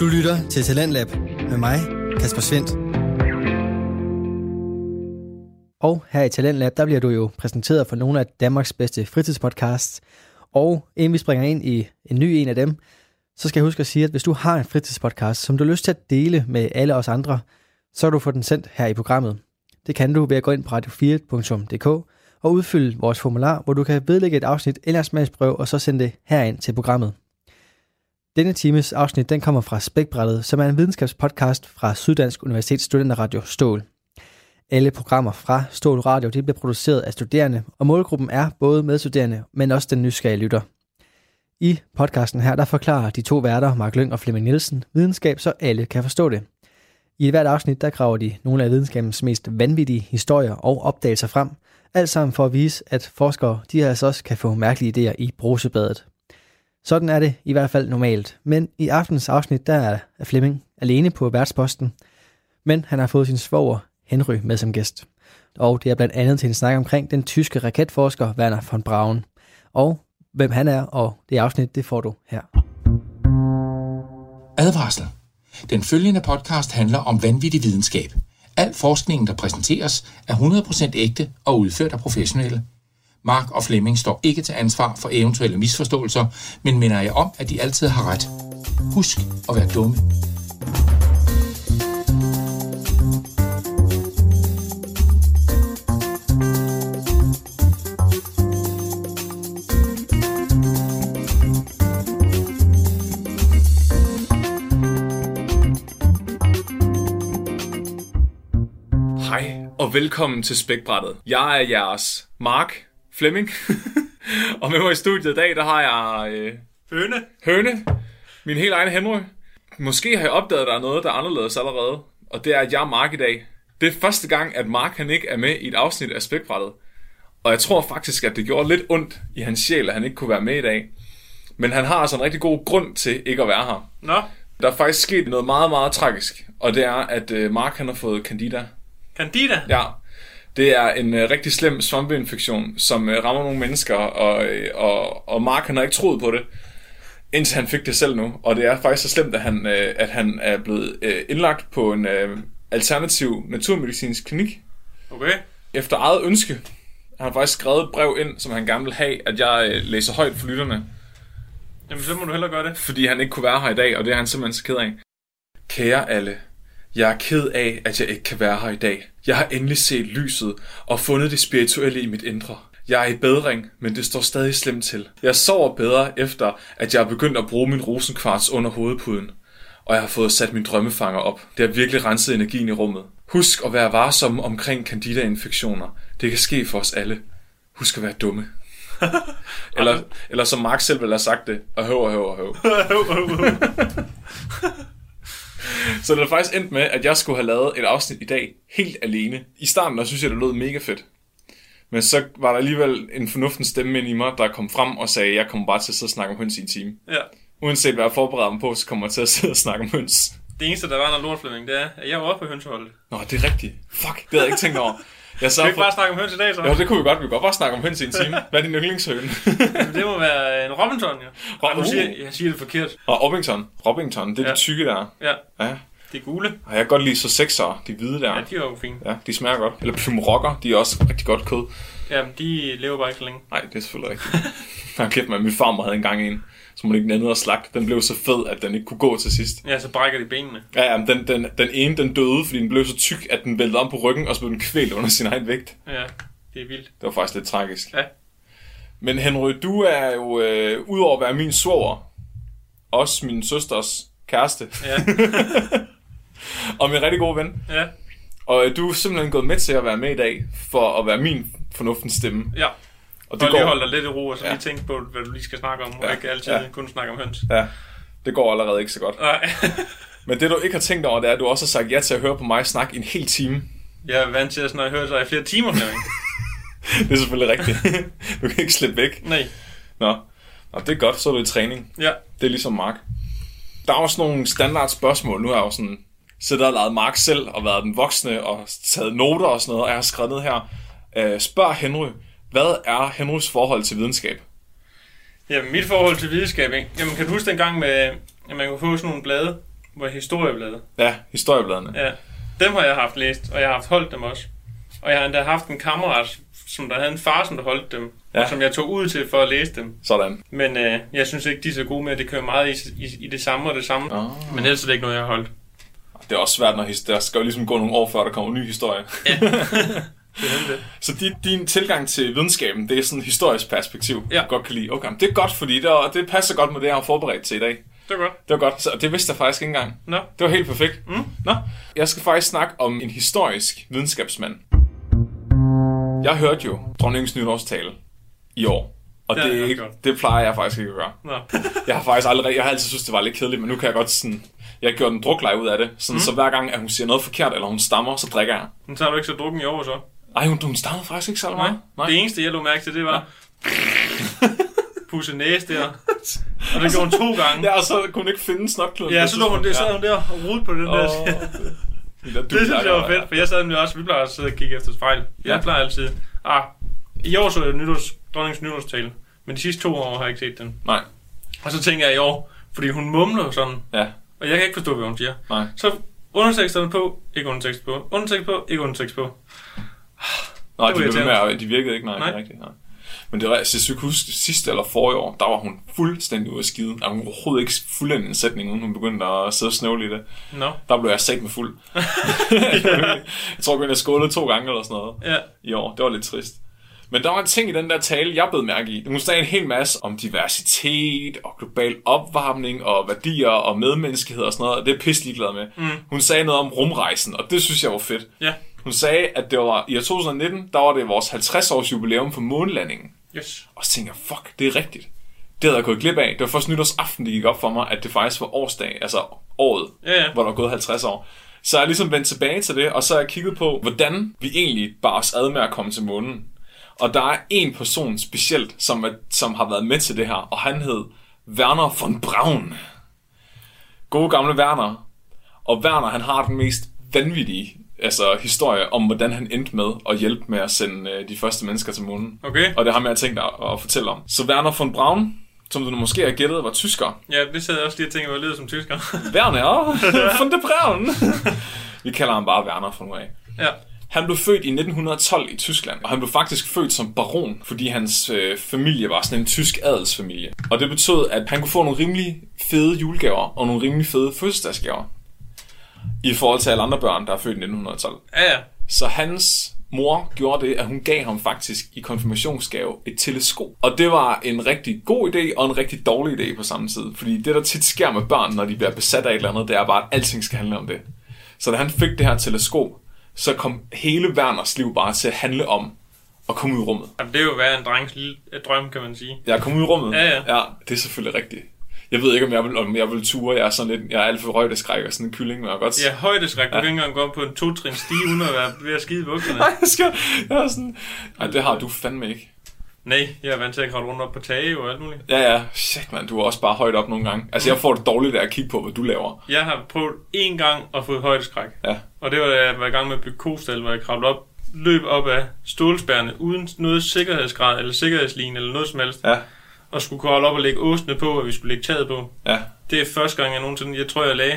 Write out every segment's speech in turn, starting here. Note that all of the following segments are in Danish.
Du lytter til Talentlab med mig, Kasper Svendt. Og her i Talentlab, der bliver du jo præsenteret for nogle af Danmarks bedste fritidspodcasts. Og inden vi springer ind i en ny en af dem, så skal jeg huske at sige, at hvis du har en fritidspodcast, som du har lyst til at dele med alle os andre, så kan du få den sendt her i programmet. Det kan du ved at gå ind på radio4.dk og udfylde vores formular, hvor du kan vedlægge et afsnit eller smagsprøve, og så sende det herind til programmet. Denne times afsnit den kommer fra Spækbrættet, som er en videnskabspodcast fra Syddansk Universitets Studenterradio Stål. Alle programmer fra Stål Radio de bliver produceret af studerende, og målgruppen er både medstuderende, men også den nysgerrige lytter. I podcasten her, der forklarer de to værter, Mark Lyng og Flemming Nielsen, videnskab, så alle kan forstå det. I hvert afsnit, der graver de nogle af videnskabens mest vanvittige historier og opdagelser frem, alt sammen for at vise, at forskere de altså også kan få mærkelige idéer i brusebadet. Sådan er det i hvert fald normalt, men i aftens afsnit, der er Flemming alene på værtsposten, men han har fået sin svoger Henry med som gæst. Og det er blandt andet til en snak omkring den tyske raketforsker Werner von Braun. Og hvem han er, og det afsnit, det får du her. Advarsel. Den følgende podcast handler om vanvittig videnskab. Al forskningen, der præsenteres, er 100% ægte og udført af professionelle. Mark og Flemming står ikke til ansvar for eventuelle misforståelser, men minder jeg om, at de altid har ret. Husk at være dumme. Hej og velkommen til Spækbrættet. Jeg er jeres Mark Flemming, og med mig i studiet i dag, der har jeg øh, Høne. Høne, min helt egen Henry. Måske har jeg opdaget, at der er noget, der er anderledes allerede, og det er, at jeg er Mark i dag. Det er første gang, at Mark han ikke er med i et afsnit af Spækbrættet. Og jeg tror faktisk, at det gjorde lidt ondt i hans sjæl, at han ikke kunne være med i dag. Men han har altså en rigtig god grund til ikke at være her. Nå, Der er faktisk sket noget meget, meget tragisk, og det er, at øh, Mark han har fået candida. Candida. Ja, det er en øh, rigtig slem svampeinfektion, som øh, rammer nogle mennesker, og, øh, og, og Mark han har ikke troet på det, indtil han fik det selv nu. Og det er faktisk så slemt, at han, øh, at han er blevet øh, indlagt på en øh, alternativ naturmedicinsk klinik. Okay. Efter eget ønske han har faktisk skrevet et brev ind, som han gerne vil have, at jeg øh, læser højt for lytterne, Jamen, så må du hellere gøre det. fordi han ikke kunne være her i dag, og det er han simpelthen så ked af. Kære alle, jeg er ked af, at jeg ikke kan være her i dag. Jeg har endelig set lyset og fundet det spirituelle i mit indre. Jeg er i bedring, men det står stadig slemt til. Jeg sover bedre efter, at jeg er begyndt at bruge min rosenkvarts under hovedpuden. Og jeg har fået sat min drømmefanger op. Det har virkelig renset energien i rummet. Husk at være varsom omkring candida-infektioner. Det kan ske for os alle. Husk at være dumme. eller, eller som Mark selv ville have sagt det. Og høv og høv og høv. Så det er faktisk endt med, at jeg skulle have lavet et afsnit i dag helt alene. I starten der synes jeg, det lød mega fedt. Men så var der alligevel en fornuftens stemme ind i mig, der kom frem og sagde, at jeg kommer bare til at sidde og snakke om høns i en time. ja. Uanset hvad jeg forbereder mig på, så kommer jeg til at sidde og snakke om høns. Det eneste, der var, når lort Flemming, det er, at jeg var oppe på hønseholdet. Nå, det er rigtigt. Fuck, det havde jeg ikke tænkt over. Jeg Skal vi ikke bare snakke om høns i dag, så? Jo, det kunne vi godt. Vi kunne godt bare snakke om høns i en time. Hvad er din yndlingshøne? Det må være en Robinson, ja. Ro- Ej, nu siger, jeg siger det forkert. og Robbington. Robbington, det er ja. De tykke der. Ja, Ja. det er gule. Og jeg kan godt lide så sexer, de hvide der. Ja, de er jo fine. Ja, de smager godt. Eller Pymrocker, de er også rigtig godt kød. Ja, de lever bare ikke så længe. Nej, det er selvfølgelig rigtigt. Jeg har kæft med, min farmor havde engang en, som hun ikke nændede at slagte. Den blev så fed, at den ikke kunne gå til sidst. Ja, så brækker de benene. Ja, ja, den, den, den ene, den døde, fordi den blev så tyk, at den væltede om på ryggen, og så blev den kvælt under sin egen vægt. Ja, det er vildt. Det var faktisk lidt tragisk. Ja. Men Henry, du er jo, øh, udover at være min svoger, også min søsters kæreste, Ja, og min rigtig gode ven. ja, Og øh, du er simpelthen gået med til at være med i dag, for at være min fornuftens stemme. ja. Og det lige går, holde dig lidt i ro, og så Ja. lige tænke på, hvad du lige skal snakke om, og Ja, ikke altid ja. kun snakke om høns. ja, det går allerede ikke så godt. Nej. Men det du ikke har tænkt over, det er, at du også har sagt ja til at høre på mig snakke en hel time. Jeg er vant til at sådan, høre sig i flere timer, Flemming. Det er selvfølgelig rigtigt. du kan ikke slippe væk. Nej. Nå. Nå, det er godt, så er du i træning. Ja. Det er ligesom Mark. Der er også nogle standard spørgsmål. Nu har jeg jo sådan siddet og lavet Mark selv, og været den voksne, og taget noter og sådan noget, og jeg har skrevet ned her. Øh, spørg Henry, hvad er Henrys forhold til videnskab? Jamen, mit forhold til videnskab, ikke? Jamen, kan du huske dengang med, at man kunne få sådan nogle blade, Hvor historiebladet. Ja, historiebladene. Ja. Dem har jeg haft læst, og jeg har haft holdt dem også. Og jeg har endda haft en kammerat, som der havde en far, som der holdt dem. Ja. Ja. Og som jeg tog ud til for at læse dem. Sådan. Men øh, jeg synes ikke, de er så gode med, at det kører meget i, i, i det samme og det samme. Oh. Men ellers er det ikke noget, jeg har holdt. Det er også svært, når der skal jo ligesom gå nogle år, før der kommer en ny historie. Det er det. Så din, din tilgang til videnskaben, det er sådan et historisk perspektiv, Ja. du godt kan lide. Okay, det er godt, fordi det, er- det passer godt med det, jeg har forberedt til i dag. Det er godt. Det var godt, så det vidste jeg faktisk ikke engang. Nå, Det var helt perfekt. Mm. Nå, jeg skal faktisk snakke om en historisk videnskabsmand. Jeg hørte jo dronningens nytårstale i år. Og Det har det, også ikke, det plejer jeg faktisk ikke at gøre. nå. Jeg har faktisk aldrig, jeg har altid synes det var lidt kedeligt, men nu kan jeg godt sådan, jeg har gjort en drukleje ud af det, sådan, mm. så hver gang, at hun siger noget forkert, eller hun stammer, så drikker jeg. Men så har du ikke så drukken i år, så? Ej, hun, hun stammede faktisk ikke så meget. Det eneste, jeg lå mærke til, det var... Pusse næse der. Og det gjorde hun to gange. Ja, og så kunne hun ikke finde snotkluden. Ja, så lå hun, det, så hun der og rodede på den der. Åh, det, det, Det synes jeg var fedt, for jeg sad nemlig også, vi plejer at sidde og kigge efter fejl. Jeg Ja. plejer altid, ah, i år så jeg nytårs, dronningens nytårstale, men de sidste to år har jeg ikke set den. Nej, Og så tænker jeg i år, fordi hun mumler sådan, ja, og jeg kan ikke forstå, hvad hun siger. nej. Så underteksterne på, ikke undertekst på, undertekst på, ikke undertekst på. Nej, Det de, blev med, de virkede ikke, nej, nej. det er rigtigt, nej. Men det var, altså, jeg huske, sidste eller forrige år, der var hun fuldstændig ude af skide. Altså, hun overhovedet ikke fuldendt en sætning, inden hun begyndte at sidde og snøvle i det. Nå, Der blev jeg sat med fuld. jeg tror, jeg skålede to gange eller sådan noget ja, i år. Det var lidt trist. Men der var en ting i den der tale, jeg blev mærke i. Hun sagde en hel masse om diversitet og global opvarmning og værdier og medmenneskelighed og sådan noget, og det er pisse ligeglad med. Mm. Hun sagde noget om rumrejsen, og det synes jeg var fedt. ja, Hun sagde, at det var i år 2019, der var det vores 50 års jubilæum for månelandingen. yes. Og så tænker jeg, fuck, det er rigtigt. Det havde jeg gået glip af. Det var først nytårsaften, det gik op for mig, at det faktisk var årsdag, altså året, Ja, ja. hvor der var gået 50 år. Så jeg ligesom vendt tilbage til det, og så har jeg kigget på, hvordan vi egentlig bare os ad med at komme til månen. Og der er en person specielt, som, er, som har været med til det her, og han hed Werner von Braun. Gode gamle Werner. Og Werner, han har den mest vanvittige altså, historie om, hvordan han endte med at hjælpe med at sende øh, de første mennesker til månen. Okay. Og det har jeg tænkt at, at fortælle om. Så Werner von Braun, som du måske har gættet, var tysker. Ja, det sad jeg også lige og tænkte, at jeg lyder som tysker. Werner von der Braun. Vi kalder ham bare Werner fra nu af. ja, Han blev født i 1912 i Tyskland, og han blev faktisk født som baron, fordi hans øh, familie var sådan en tysk adelsfamilie. Og det betød, at han kunne få nogle rimelig fede julegaver og nogle rimelig fede fødselsdagsgaver. I forhold til alle andre børn, der er født i 1912. ja, ja. Så hans mor gjorde det, at hun gav ham faktisk i konfirmationsgave et teleskop. Og det var en rigtig god idé og en rigtig dårlig idé på samme tid. Fordi det, der tit sker med børn, når de bliver besat af et eller andet, det er bare, at alting skal handle om det. Så da han fik det her teleskop, så kom hele Werners liv bare til at handle om at komme ud i rummet. Jamen, det er jo være en drengs lille drøm, kan man sige. Jeg er kommet ud i rummet. Ja, ja. ja. det er selvfølgelig rigtigt. Jeg ved ikke, om jeg vil, om jeg vil ture. Jeg er sådan lidt, jeg er alt for højdeskræk og sådan en kylling, men jeg godt... Ja, højdeskræk. Du kan ikke engang gå op på en to-trin stige, uden at være ved at skide i bukserne. Nej, jeg skal... Jeg er sådan... Nej, det har du fandme ikke. Nej, jeg er vant til at kravle rundt op på tage og alt muligt. Ja, ja. Shit, man. Du er også bare højt op nogle gange. Altså, jeg får det dårligt af at kigge på, hvad du laver. Jeg har prøvet én gang at få højdeskræk. Ja. Og det var, da jeg var i gang med at bygge kostal, hvor jeg kravlede op, løb op af stålspærne, uden noget sikkerhedsgrad eller sikkerhedsline eller noget som helst. Ja. Og skulle kravle op og lægge ostene på, og vi skulle lægge taget på. Ja. Det er første gang, jeg nogensinde, jeg tror, jeg lagde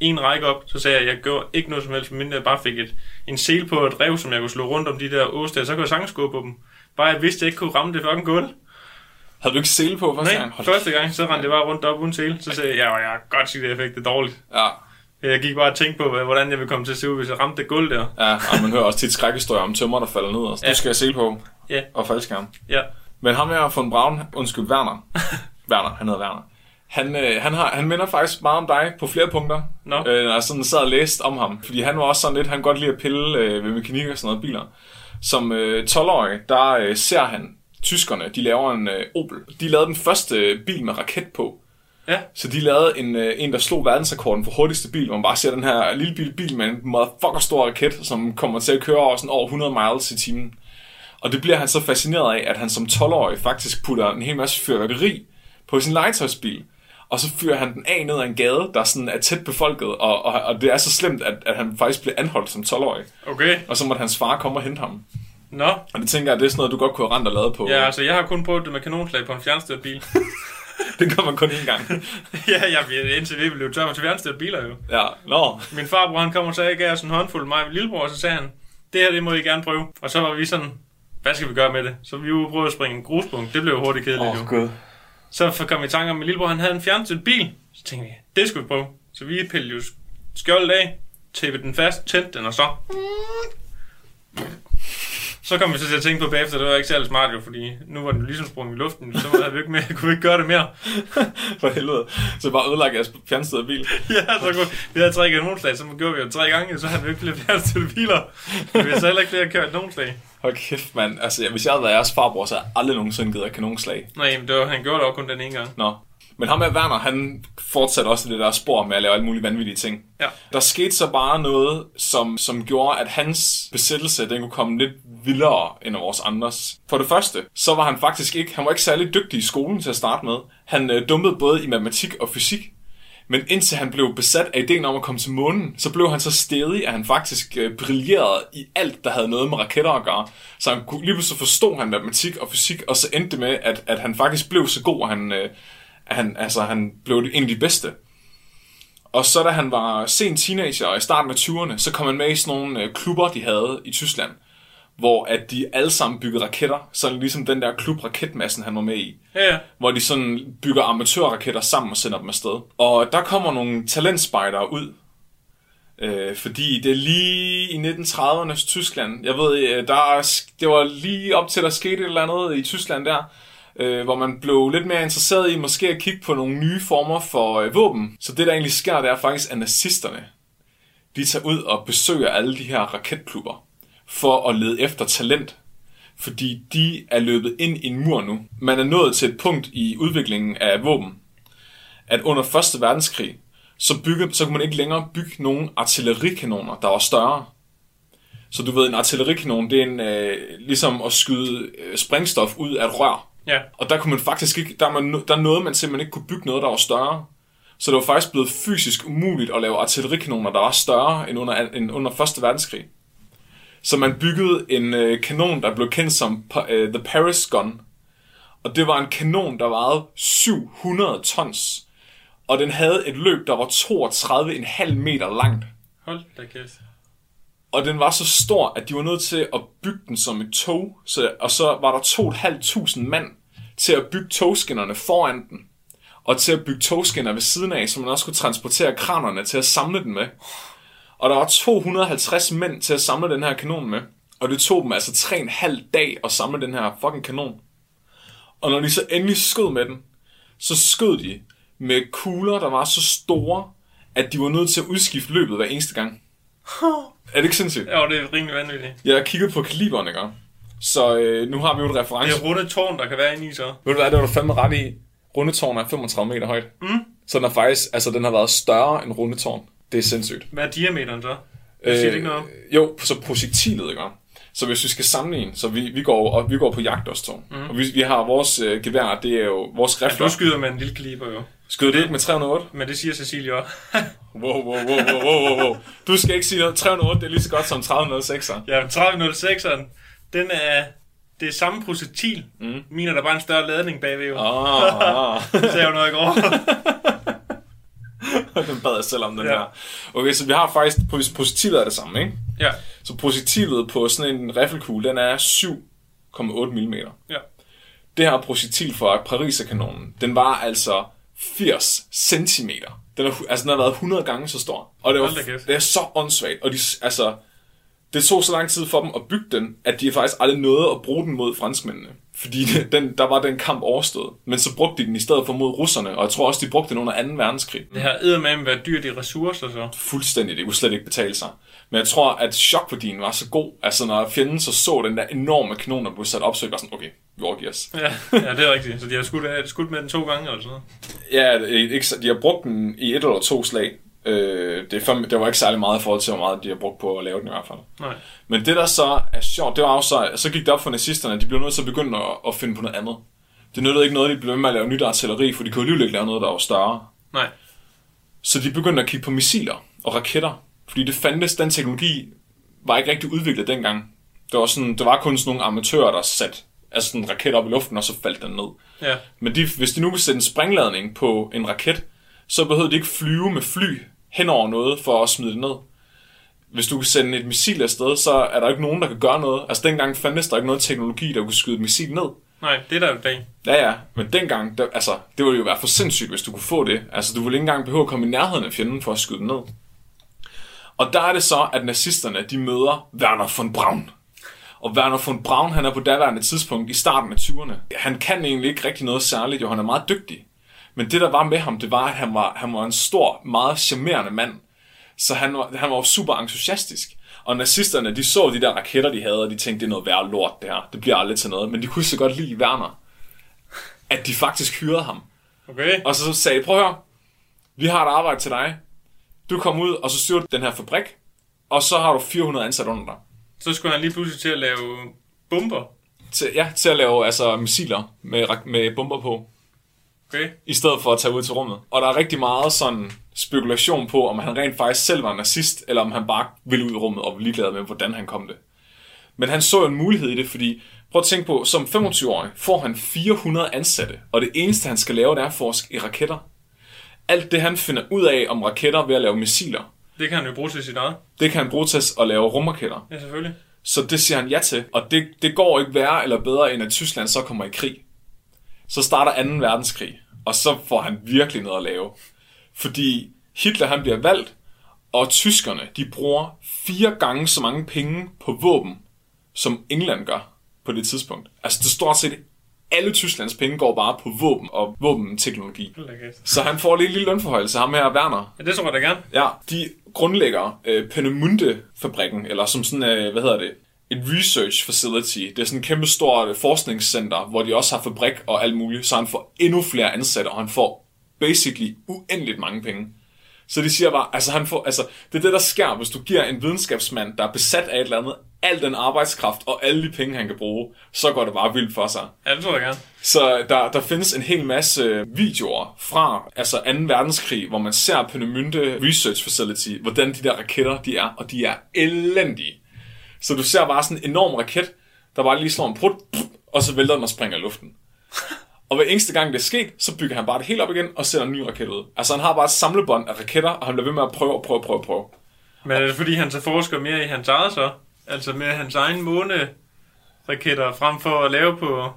en række op, så sagde jeg, at jeg gjorde ikke noget som helst, mindre jeg bare fik et, en sel på et rev, som jeg kunne slå rundt om de der og så kunne jeg sagtens gå på dem. Bare jeg vidste, at jeg ikke kunne ramme det fucking gulv. Havde du ikke sele på første Nej, gang? Hold første gang, så rendte det bare rundt op uden sele. Så sagde jeg, ja, jeg kan godt sige, at jeg fik det dårligt. Ja. Jeg gik bare og tænkte på, hvordan jeg ville komme til at se ud, hvis jeg ramte det gulv der. Ja, og man hører også tit skrækhistorier om tømmer, der falder ned. Og ja. Ja. Du skal have sele på. Ja. Og faldskærm. Ja, Men ham her von Braun, undskyld, Werner. Werner, han hedder Werner. Han, øh, han, har, han minder faktisk meget om dig på flere punkter. Nå. Øh, når jeg sådan sad og læste om ham. Fordi han var også sådan lidt, han godt lide at pille øh, ved mekanik og sådan noget biler. Som øh, 12-årig, der øh, ser han tyskerne, de laver en øh, Opel. De lavede den første øh, bil med raket på. ja, Så de lavede en, øh, en der slog verdensrekorden for hurtigste bil, hvor man bare ser den her lille bil, bil med en motherfucker stor raket, som kommer til at køre over, sådan over 100 miles i timen. Og det bliver han så fascineret af, at han som 12-årig faktisk putter en hel masse fyrværkeri på sin legetøjsbil. Og så fyrer han den af ned ad en gade, der sådan er tæt befolket, og, og, og det er så slemt, at, at han faktisk bliver anholdt som 12-årig. okay. Og så måtte hans far komme og hente ham. Nå, Og det tænker jeg, det er sådan noget, du godt kunne have rent og lavet på. ja, altså jeg har kun prøvet det med kanonslag på en fjernstødt bil. Den kommer kun én gang. ja, ja, vi- indtil vi blev tør til værnsted biler jo. Ja, nå. Min farbror, han kom og sagde, gav os en håndfuld mig min lillebror, og så sagde han, det her, det må I gerne prøve. Og så var vi sådan, hvad skal vi gøre med det? Så vi var prøve at springe en gruspunkt. Det blev hurtigt kedeligt Åh, jo. oh, gud. Så kom vi i tanke om, at min lillebror, han havde en fjernstyrt bil. Så tænkte vi, det skulle vi prøve. Så vi pillede jo skjoldet af, tæppede den fast, tændte den, og så... Så kom vi så til at tænke på bagefter, det var ikke særlig smart jo, fordi nu var den jo ligesom sprunget i luften, så havde vi ikke mere, kunne vi ikke gøre det mere. For helvede. Så bare ødelagt jeres fjernstede bil. Ja, så kunne, vi havde tre kanonslag, så gjorde vi jo tre gange, så havde vi ikke flere fjernstyrte biler. Vi har så heller ikke flere kørt nogen slag. Hold kæft, mand. Altså, hvis jeg havde været jeres farbror, så havde jeg aldrig nogensinde givet kanonslag. Nej, men det var, han gjorde det også kun den ene gang. Nå. Men ham med Werner, han fortsatte også i det der spor med at lave alle mulige vanvittige ting. Ja. Der skete så bare noget, som, som gjorde, at hans besættelse, den kunne komme lidt vildere end vores andres. For det første, så var han faktisk ikke, han var ikke særlig dygtig i skolen til at starte med. Han øh, dumpede både i matematik og fysik. Men indtil han blev besat af ideen om at komme til månen, så blev han så stedig, at han faktisk øh, brillerede i alt, der havde noget med raketter at gøre. Så han kunne, lige pludselig forstod han matematik og fysik, og så endte det med, at, at han faktisk blev så god, at han, øh, at han, altså, han blev en af de bedste. Og så da han var sen teenager og i starten af 20'erne, så kom han med i sådan nogle øh, klubber, de havde i Tyskland, hvor at de alle sammen byggede raketter, sådan ligesom den der klub Raketmassen, han var med i Ja, ja. hvor de sådan bygger amatørraketter sammen og sender dem afsted. Og der kommer nogle talentspejdere ud, øh, fordi det er lige i 1930'ernes Tyskland. Jeg ved, øh, der er, det var lige op til, der skete et eller andet i Tyskland der, øh, hvor man blev lidt mere interesseret i måske at kigge på nogle nye former for øh, våben. Så det, der egentlig sker, det er faktisk, at nazisterne, de tager ud og besøger alle de her raketklubber for at lede efter talent fordi de er løbet ind i en mur nu. Man er nået til et punkt i udviklingen af våben, at under 1. verdenskrig, så, bygge, så kunne man ikke længere bygge nogen artillerikanoner, der var større. Så du ved, en artillerikanon, det er en, øh, ligesom at skyde øh, sprængstof ud af et rør. Ja. Og der kunne man faktisk ikke, der, man, der nåede man simpelthen ikke kunne bygge noget, der var større. Så det var faktisk blevet fysisk umuligt at lave artillerikanoner, der var større end under, end under 1. verdenskrig. Så man byggede en øh, kanon, der blev kendt som øh, The Paris Gun. Og det var en kanon, der vejede 700 tons. Og den havde et løb, der var 32,5 meter langt. Hold da kæft. Og den var så stor, at de var nødt til at bygge den som et tog. Så, og så var der 2.500 mand til at bygge togskinnerne foran den. Og til at bygge togskinner ved siden af, så man også kunne transportere kranerne til at samle den med. Og der var 250 mænd til at samle den her kanon med. Og det tog dem altså 3,5 dag at samle den her fucking kanon. Og når de så endelig skød med den, så skød de med kugler, der var så store, at de var nødt til at udskifte løbet hver eneste gang. Er det ikke sindssygt? Ja, det er rimelig vanvittigt. Jeg har kigget på kaliberen, ikke? Så øh, nu har vi jo et Det reference. er runde tårn, der kan være inde i så. Ved du hvad, det var du fandme ret i. Rundetårn er 35 meter højt. Mm. Så den er faktisk, altså den har været større end Rundetårn. Det er sindssygt. Hvad er diameteren så? Det siger det ikke noget om. Øh, jo, så projektilet, ikke? Så hvis vi skal sammenligne, så vi, vi, går, og vi går på jagt også, to. Mm. Og vi, vi har vores øh, gevær, det er jo vores Ja, rifler. du skyder med en lille kaliber jo. Skyder du ikke med 308? Men det siger Cecilie også. Wow, wow, wow, wow, wow, wow. Du skal ikke sige noget. 308, det er lige så godt som 3006'er. ja, 3006'eren, den er det er samme projektil. Mm. Min er der bare en større ladning bagved jo. Ah, ah. Det sagde jeg jo noget i går. den bad jeg selv om, den Ja. her. Okay, så vi har faktisk, projektilet er det samme, ikke? ja. Så projektilet på sådan en riffelkugle, den er 7,8 mm. ja. Det her projektil fra Pariserkanonen, den var altså 80 cm. Den, er, altså, den har været 100 gange så stor. Og det, var, det er så åndssvagt. Og de, altså, det tog så lang tid for dem at bygge den, at de faktisk aldrig nåede at bruge den mod franskmændene. Fordi den, der var den kamp overstået. Men så brugte de den i stedet for mod russerne, og jeg tror også, de brugte den under 2. verdenskrig. Det har eddermame været dyrt i ressourcer så. fuldstændig, det kunne slet ikke betale sig. Men jeg tror, at chokværdien var så god, altså når fjenden så så den der enorme kanon, der blev sat op, så var sådan, okay, vi overgiver os. Ja, ja, det er rigtigt. Så de har skudt, øh, skudt med den to gange eller sådan noget. Ja, ikke, så- de har brugt den i et eller to slag. Øh, det, fandme, det var ikke særlig meget i forhold til, hvor meget de har brugt på at lave den i hvert fald. Nej. Men det der så er sjovt, det var også så, så gik det op for nazisterne, at de blev nødt til at begynde at, at finde på noget andet. Det nyttede ikke noget, de blev ved med at lave nyt artilleri, for de kunne alligevel ikke lave noget, der var større. Nej. Så de begyndte at kigge på missiler og raketter. Fordi det fandtes, den teknologi var ikke rigtig udviklet dengang. Det var, sådan, det var kun sådan nogle amatører, der satte Altså en raket op i luften, og så faldt den ned. Ja. Men de, hvis de nu vil sætte en springladning på en raket, så behøver de ikke flyve med fly hen over noget for at smide det ned. Hvis du kan sende et missil afsted, så er der ikke nogen, der kan gøre noget. Altså dengang fandtes der ikke noget teknologi, der kunne skyde et missil ned. Nej, det er der jo i dag. Ja, ja, men dengang, der, altså, det ville jo være for sindssygt, hvis du kunne få det. Altså, du ville ikke engang behøve at komme i nærheden af fjenden for at skyde den ned. Og der er det så, at nazisterne, de møder Werner von Braun. Og Werner von Braun, han er på daværende tidspunkt i starten af 20'erne. Han kan egentlig ikke rigtig noget særligt, jo han er meget dygtig. Men det, der var med ham, det var, at han var, han var en stor, meget charmerende mand. Så han var, han var super entusiastisk. Og nazisterne, de så de der raketter, de havde, og de tænkte, det er noget værre lort, det her. Det bliver aldrig til noget. Men de kunne så godt lide Werner. At de faktisk hyrede ham. Okay. Og så sagde de, prøv at høre, vi har et arbejde til dig. Du kommer ud, og så styrer du den her fabrik, og så har du 400 ansat under dig. Så skulle han lige pludselig til at lave bomber. Til, ja, til at lave altså, missiler med, med bomber på, Okay. i stedet for at tage ud til rummet. Og der er rigtig meget sådan spekulation på, om han rent faktisk selv var nazist, eller om han bare ville ud i rummet og var ligeglad med, hvordan han kom det. Men han så en mulighed i det, fordi prøv at tænke på, som 25-årig får han 400 ansatte, og det eneste han skal lave, det er at forske i raketter. Alt det han finder ud af om raketter ved at lave missiler, Det kan han jo bruge til sit eget. det kan han bruge til at lave rumraketter. Ja, selvfølgelig. Så det siger han ja til, og det, det går ikke værre eller bedre, end at Tyskland så kommer i krig. Så starter 2. verdenskrig, og så får han virkelig noget at lave. Fordi Hitler han bliver valgt, og tyskerne de bruger fire gange så mange penge på våben, som England gør på det tidspunkt. Altså det stort set alle Tysklands penge går bare på våben og våbenteknologi. Så han får lige en lille lønforhøjelse, ham her Werner. Ja, det tror jeg da gerne. Ja, de grundlægger øh, Peenemünde-fabrikken, eller som sådan, øh, hvad hedder det, et research facility. Det er sådan et kæmpe stort øh, forskningscenter, hvor de også har fabrik og alt muligt, så han får endnu flere ansatte, og han får basically uendeligt mange penge. Så de siger bare, altså, han får, altså det er det, der sker, hvis du giver en videnskabsmand, der er besat af et eller andet, al den arbejdskraft og alle de penge, han kan bruge, så går det bare vildt for sig. Ja, det tror jeg gerne. Så der, der findes en hel masse videoer fra altså 2. verdenskrig, hvor man ser Peenemünde Research Facility, hvordan de der raketter de er, og de er elendige. Så du ser bare sådan en enorm raket, der bare lige slår en prut, og så vælter den og springer i luften. Og hver eneste gang det er sket, så bygger han bare det helt op igen og sætter en ny raket ud. Altså han har bare et samlebånd af raketter, og han bliver ved med at prøve, prøve, prøve, prøve. Men er det fordi, han så forsker mere i hans eget så? Altså med hans egen måneraketter, frem for at lave på...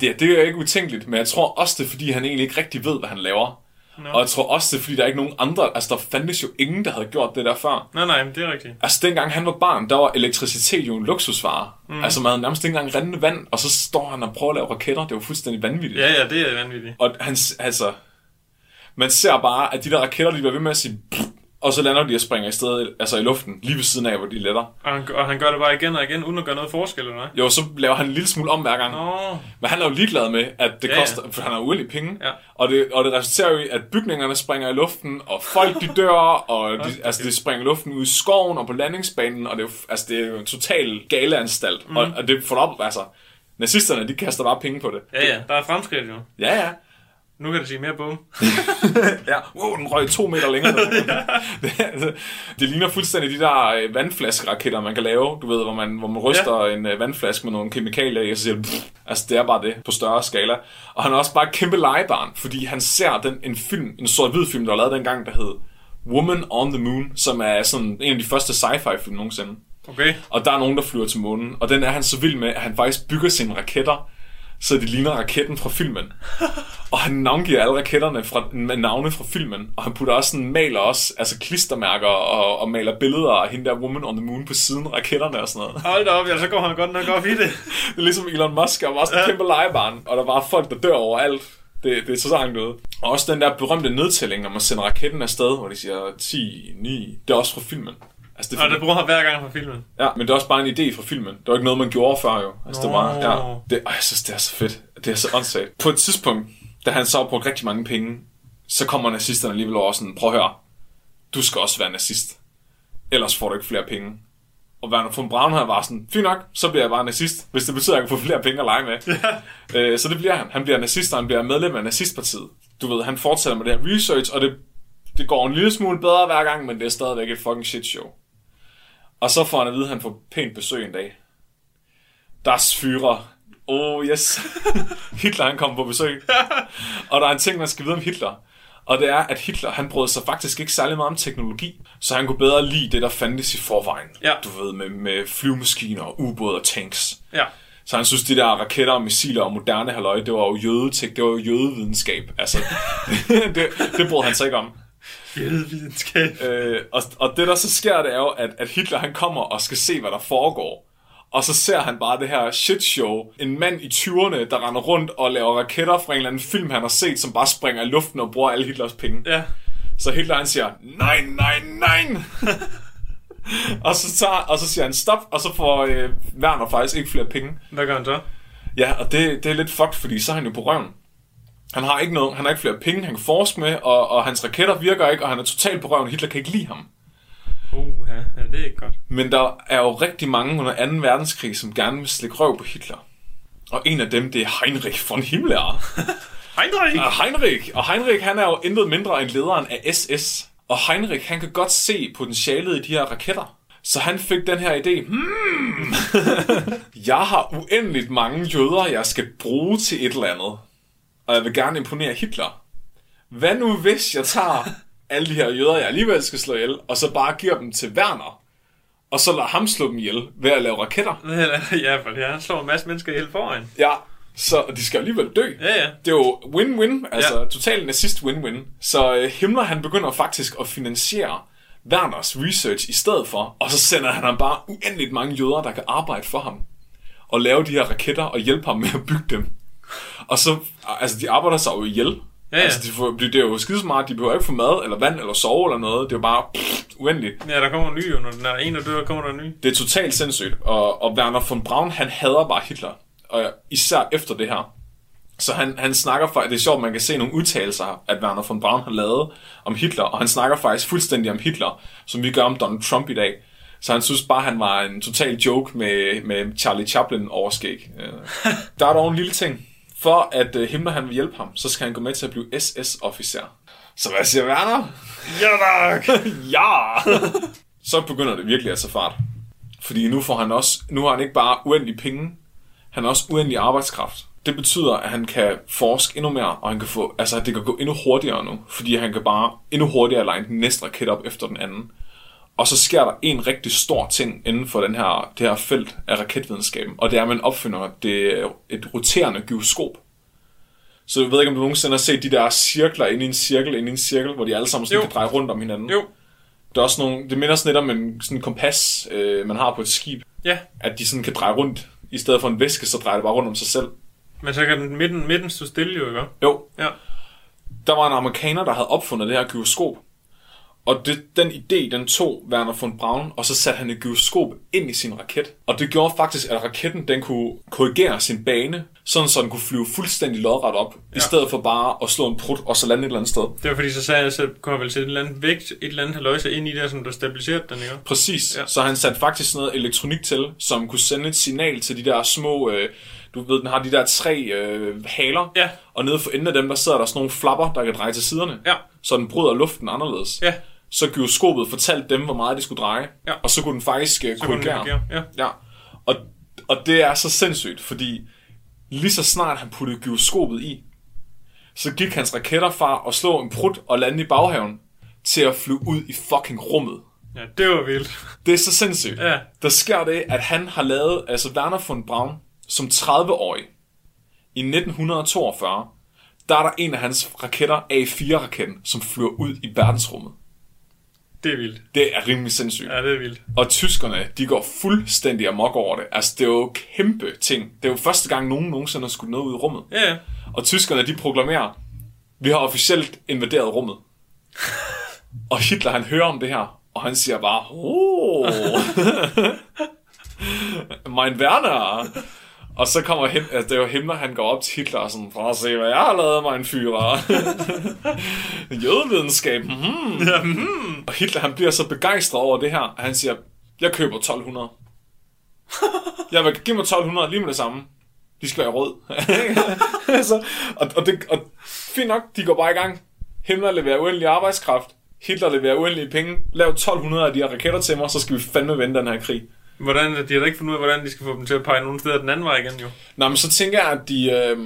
Det, det er ikke utænkeligt, men jeg tror også, det er, fordi han egentlig ikke rigtig ved, hvad han laver. Nå. Og jeg tror også, det er, fordi der er ikke nogen andre... Altså, der fandtes jo ingen, der havde gjort det der før. Nej, nej, men det er rigtigt. Altså, dengang han var barn, der var elektricitet jo en luksusvare. Mm. Altså, man havde nærmest ikke engang rendende vand, og så står han og prøver at lave raketter. Det var fuldstændig vanvittigt. Ja, ja, det er vanvittigt. Og han, altså... Man ser bare, at de der raketter, de bliver ved med at sige... "Pff", Og så lander de og springer i stedet, altså i luften, lige ved siden af, hvor de letter. Og han, og han gør det bare igen og igen, uden at gøre noget forskel, eller hvad? Jo, så laver han en lille smule om hver gang. Nå, Men han er jo ligeglad med, at det Ja, ja, ja. koster, for han har uendelig penge. Ja. Og, det, og det resulterer jo i, at bygningerne springer i luften, og folk de dør, og de, altså, de springer i luften ud i skoven og på landingsbanen, og det er jo, altså, det er jo en total galeanstalt. Mm. Og, og det får op, altså, nazisterne, de kaster bare penge på det. ja, ja, der er fremskridt jo. Ja, ja. Nu kan det sige mere bum. Ja, wow, den røg to meter længere. det, det, det ligner fuldstændig de der øh, vandflaskeraketter, man kan lave, du ved, hvor man, hvor man ryster ja. en øh, vandflaske med nogle kemikalier i, og så siger pff, altså det er bare det, på større skala. Og han er også bare kæmpe legebarn, fordi han ser den, en film, en sort-hvid film, der var lavet dengang, der hed Woman on the Moon, som er sådan en af de første sci-fi film nogensinde. Okay. Og der er nogen, der flyver til månen, og den er han så vild med, at han faktisk bygger sine raketter, så de ligner raketten fra filmen. og han navngiver alle raketterne fra, med navne fra filmen, og han putter også sådan, maler også, altså klistermærker og, og maler billeder af hende der Woman on the Moon på siden af raketterne og sådan noget. Hold da op, ja, så går han godt nok op i det. Det er ligesom Elon Musk, og bare sådan en kæmpe legebarn, og der er bare folk, der dør overalt. Det, det er så langt ude. Og også den der berømte nedtælling, når man sender raketten afsted, hvor de siger 10, 9, det er også fra filmen. Altså, det Og det bruger han hver gang fra filmen. Ja, men det er også bare en idé fra filmen. Det var ikke noget, man gjorde før jo. Altså, det var, Nå. ja, det, ej, jeg synes, det er så fedt. Det er så åndssvagt. På et tidspunkt, da han så har brugt rigtig mange penge, så kommer nazisterne alligevel over sådan, prøv at høre, du skal også være nazist. Ellers får du ikke flere penge. Og Werner von Braun her var sådan, fint nok, så bliver jeg bare nazist, hvis det betyder, at jeg kan få flere penge at lege med. Ja. Øh, så det bliver han. Han bliver nazist, og han bliver medlem af nazistpartiet. Du ved, han fortsætter med det her research, og det, det går en lille smule bedre hver gang, men det er stadigvæk et fucking shit show. Og så får han at vide, at han får pænt besøg en dag. Das Führer, Oh yes. Hitler han kommer på besøg. og der er en ting, man skal vide om Hitler. Og det er, at Hitler, han brød sig faktisk ikke særlig meget om teknologi. Så han kunne bedre lide det, der fandtes i forvejen. Ja. Du ved, med, med flyvemaskiner, ubåde og tanks. Ja. Så han synes, de der raketter og missiler og moderne halløj, det var jo jødetek, det var jo jødevidenskab. Altså, det, det brød han sig ikke om. Jødevidenskab. Øh, og, og det der så sker, det er jo, at, at Hitler han kommer og skal se, hvad der foregår. Og så ser han bare det her shit show. En mand i 20'erne, der render rundt og laver raketter fra en eller anden film, han har set, som bare springer i luften og bruger alle Hitlers penge. Ja. Så Hitler han siger, nej, nej, nej! og, så tager, og så siger han stop, og så får øh, Werner faktisk ikke flere penge. Hvad gør han så? Ja, og det, det er lidt fucked, fordi så er han jo på røven. Han har ikke noget, han har ikke flere penge, han kan forske med, og, og hans raketter virker ikke, og han er totalt på røven. Hitler kan ikke lide ham. Uh, ja, ja, det er ikke godt. Men der er jo rigtig mange under 2. verdenskrig, som gerne vil slikke røv på Hitler. Og en af dem, det er Heinrich von Himmler. Heinrich! Og Heinrich, og Heinrich han er jo intet mindre end lederen af SS. Og Heinrich, han kan godt se potentialet i de her raketter. Så han fik den her idé. Hmm, jeg har uendeligt mange jøder, jeg skal bruge til et eller andet. Og jeg vil gerne imponere Hitler. Hvad nu hvis jeg tager alle de her jøder, jeg alligevel skal slå ihjel, og så bare giver dem til Werner, og så lader ham slå dem ihjel ved at lave raketter? ja, for ja, han slår en masse mennesker ihjel foran. Ja, så de skal alligevel dø. Ja, ja. Det er jo win-win, altså Ja. totalt nazist win-win. Så øh, Himmler han begynder faktisk at finansiere Werners research i stedet for, og så sender han ham bare uendeligt mange jøder, der kan arbejde for ham, og lave de her raketter og hjælpe ham med at bygge dem. Og så, altså de arbejder sig jo ihjel. Ja, ja. Altså, de får, det er jo skidesmart, de behøver ikke få mad, eller vand, eller sove, eller noget. Det er jo bare pff, uendeligt. Ja, der kommer en ny jo. Når den er en, der dør, kommer der en ny. Det er totalt sindssygt. Og, og Werner von Braun, han hader bare Hitler. Og især efter det her. Så han, han snakker faktisk, det er sjovt, man kan se nogle udtalelser, at Werner von Braun har lavet om Hitler, og han snakker faktisk fuldstændig om Hitler, som vi gør om Donald Trump i dag. Så han synes bare, han var en total joke med, med Charlie Chaplin overskæg. Øh, Der er dog en lille ting. For at øh, Himmler han vil hjælpe ham, så skal han gå med til at blive SS-officer. Så hvad siger Werner? Ja, tak! ja! så begynder det virkelig at tage fart. Fordi nu får han også, nu har han ikke bare uendelig penge, han har også uendelig arbejdskraft. Det betyder, at han kan forske endnu mere, og han kan få, altså at det kan gå endnu hurtigere nu, fordi han kan bare endnu hurtigere line den næste raket op efter den anden. Og så sker der en rigtig stor ting inden for den her, det her felt af raketvidenskaben, og det er, at man opfinder det, et roterende gyroskop. Så jeg ved ikke, om du nogensinde har set de der cirkler ind i en cirkel, ind i en cirkel, hvor de alle sammen sådan Jo. kan dreje rundt om hinanden. Jo. Der er også nogle, det minder sådan lidt om en sådan en kompas, øh, man har på et skib, Ja, at de sådan kan dreje rundt. I stedet for en væske, så drejer det bare rundt om sig selv. men så kan den midten, midten stå stille jo, ikke? Jo, Ja. der var en amerikaner, der havde opfundet det her gyroskop. Og det, den idé, den tog Werner von Braun, og så satte han et gyroskop ind i sin raket. Og det gjorde faktisk, at raketten den kunne korrigere sin bane, sådan så den kunne flyve fuldstændig lodret op, ja. i stedet for bare at slå en prut og så lande et eller andet sted. Det var fordi, så sagde jeg, så kunne vel sætte et eller andet vægt, et eller andet haløjse ind i der, som der stabiliserede den, ikke? Præcis. Ja. Så han satte faktisk noget elektronik til, som kunne sende et signal til de der små... Øh, du ved, den har de der tre øh, haler, Ja. og nede for enden af dem, der sidder der sådan nogle flapper, der kan dreje til siderne, Ja. så den bryder luften anderledes. Ja. Så gyroskopet fortalte dem, hvor meget de skulle dreje, Ja. og så kunne den faktisk øh, Så kunne den korrigere. navigere. Ja. Ja. Og, og det er så sindssygt, fordi lige så snart han puttede gyroskopet i, så gik hans raketter fra at slå en prut og lande i baghaven, til at flyve ud i fucking rummet. ja, det var vildt. Det er så sindssygt. Ja. Der sker det, at han har lavet, altså Werner von Braun, som 30-årig, i 1942, der er der en af hans raketter, A4-raketten, som flyver ud i verdensrummet. Det er vildt. Det er rimelig sindssygt. Ja, det er vildt. Og tyskerne, de går fuldstændig amok over det. Altså, det er jo kæmpe ting. Det er jo første gang, nogen nogensinde har skudt noget ud i rummet. Ja, ja. Og tyskerne, de proklamerer, vi har officielt invaderet rummet. og Hitler, han hører om det her, og han siger bare, oh, mein Werner. Og så kommer Him, altså det er jo Himmler, han går op til Hitler og sådan, for at se, hvad jeg har lavet, mein Führer. Jødevidenskab, hmm. Og Hitler, han bliver så begejstret over det her, at han siger, jeg køber 1200. Jeg vil give mig 1200 lige med det samme. De skal være rød. så, og, og, det, og fint nok, de går bare i gang. Himmler leverer uendelig arbejdskraft. Hitler leverer uendelige penge. Lav 1200 af de her raketter til mig, så skal vi fandme vende den her krig. Hvordan, de har da ikke fundet ud af, hvordan de skal få dem til at pege nogle steder den anden vej igen, jo. Nå, men så tænker jeg, at de, øh,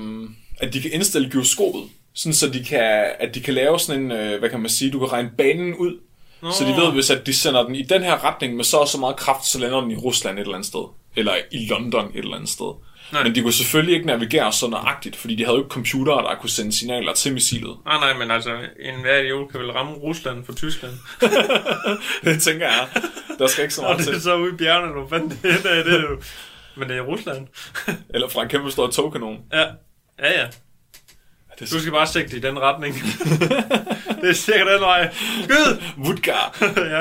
at de kan indstille gyroskopet, sådan så de kan, at de kan lave sådan en, øh, hvad kan man sige, du kan regne banen ud, Nå. så de ved, hvis at de sender den i den her retning med så og så meget kraft, så lander den i Rusland et eller andet sted. Eller i London et eller andet sted. Nej. Men de kunne selvfølgelig ikke navigere så nøjagtigt, fordi de havde jo ikke computere, der kunne sende signaler til missilet. Nej, nej, men altså, en hver idiot kan vel ramme Rusland for Tyskland. det tænker jeg. Der skal ikke så Og meget det er til. så ude i bjergene, nu fandt det, det, er, det er jo... Men det er Rusland. Eller fra en kæmpe stor togkanon. ja, ja, ja. Det Du skal bare sigte i den retning. det er sikkert den vej. Skyd! Vudgar. ja.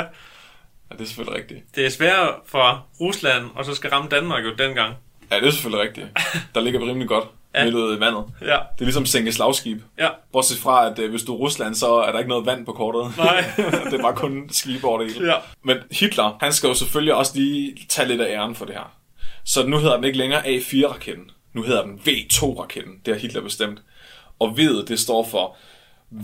Ja, det er selvfølgelig rigtigt. Det er sværere for Rusland, og så skal ramme Danmark jo dengang. Ja, det er selvfølgelig rigtigt. Der ligger vi rimelig godt Ja. midt ude i vandet. Ja, Det er ligesom sænke slagskib. ja. Bortset fra, at øh, hvis du er Rusland, så er der ikke noget vand på kortet. Nej. det er bare kun skibe over det hele. Ja. Men Hitler, han skal jo selvfølgelig også lige tage lidt af æren for det her. Så nu hedder den ikke længere A4-raketten. Nu hedder den V2-raketten. Det har Hitler bestemt. Og V'et, det står for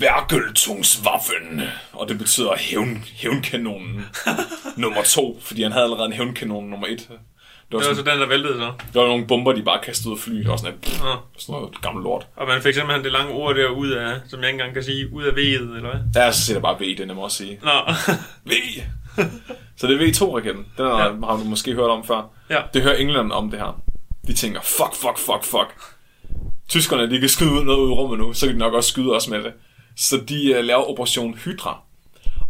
Wergeltungswaffen. Og det betyder hævn, hævnkanonen nummer to. Fordi han havde allerede en hævnkanon nummer et. Det var, Det var så sådan, den, der væltede så. der var nogle bomber, de bare kastede ud af fly. Var sådan, et, pff, Ja. sådan noget gammelt lort. Og man fik simpelthen det lange ord der ud af, som jeg ikke engang kan sige, ud af V'et, eller hvad? Der er så sætter bare V, det er nemmere at sige. Nå, V! så det er V2-raketten. Den har, Ja. ja. har du måske hørt om før. ja. Det hører England om det her. De tænker, fuck, fuck, fuck, fuck. Tyskerne, de kan skyde ud noget ud i rummet nu, så kan de nok også skyde os med det. Så de uh, laver Operation Hydra.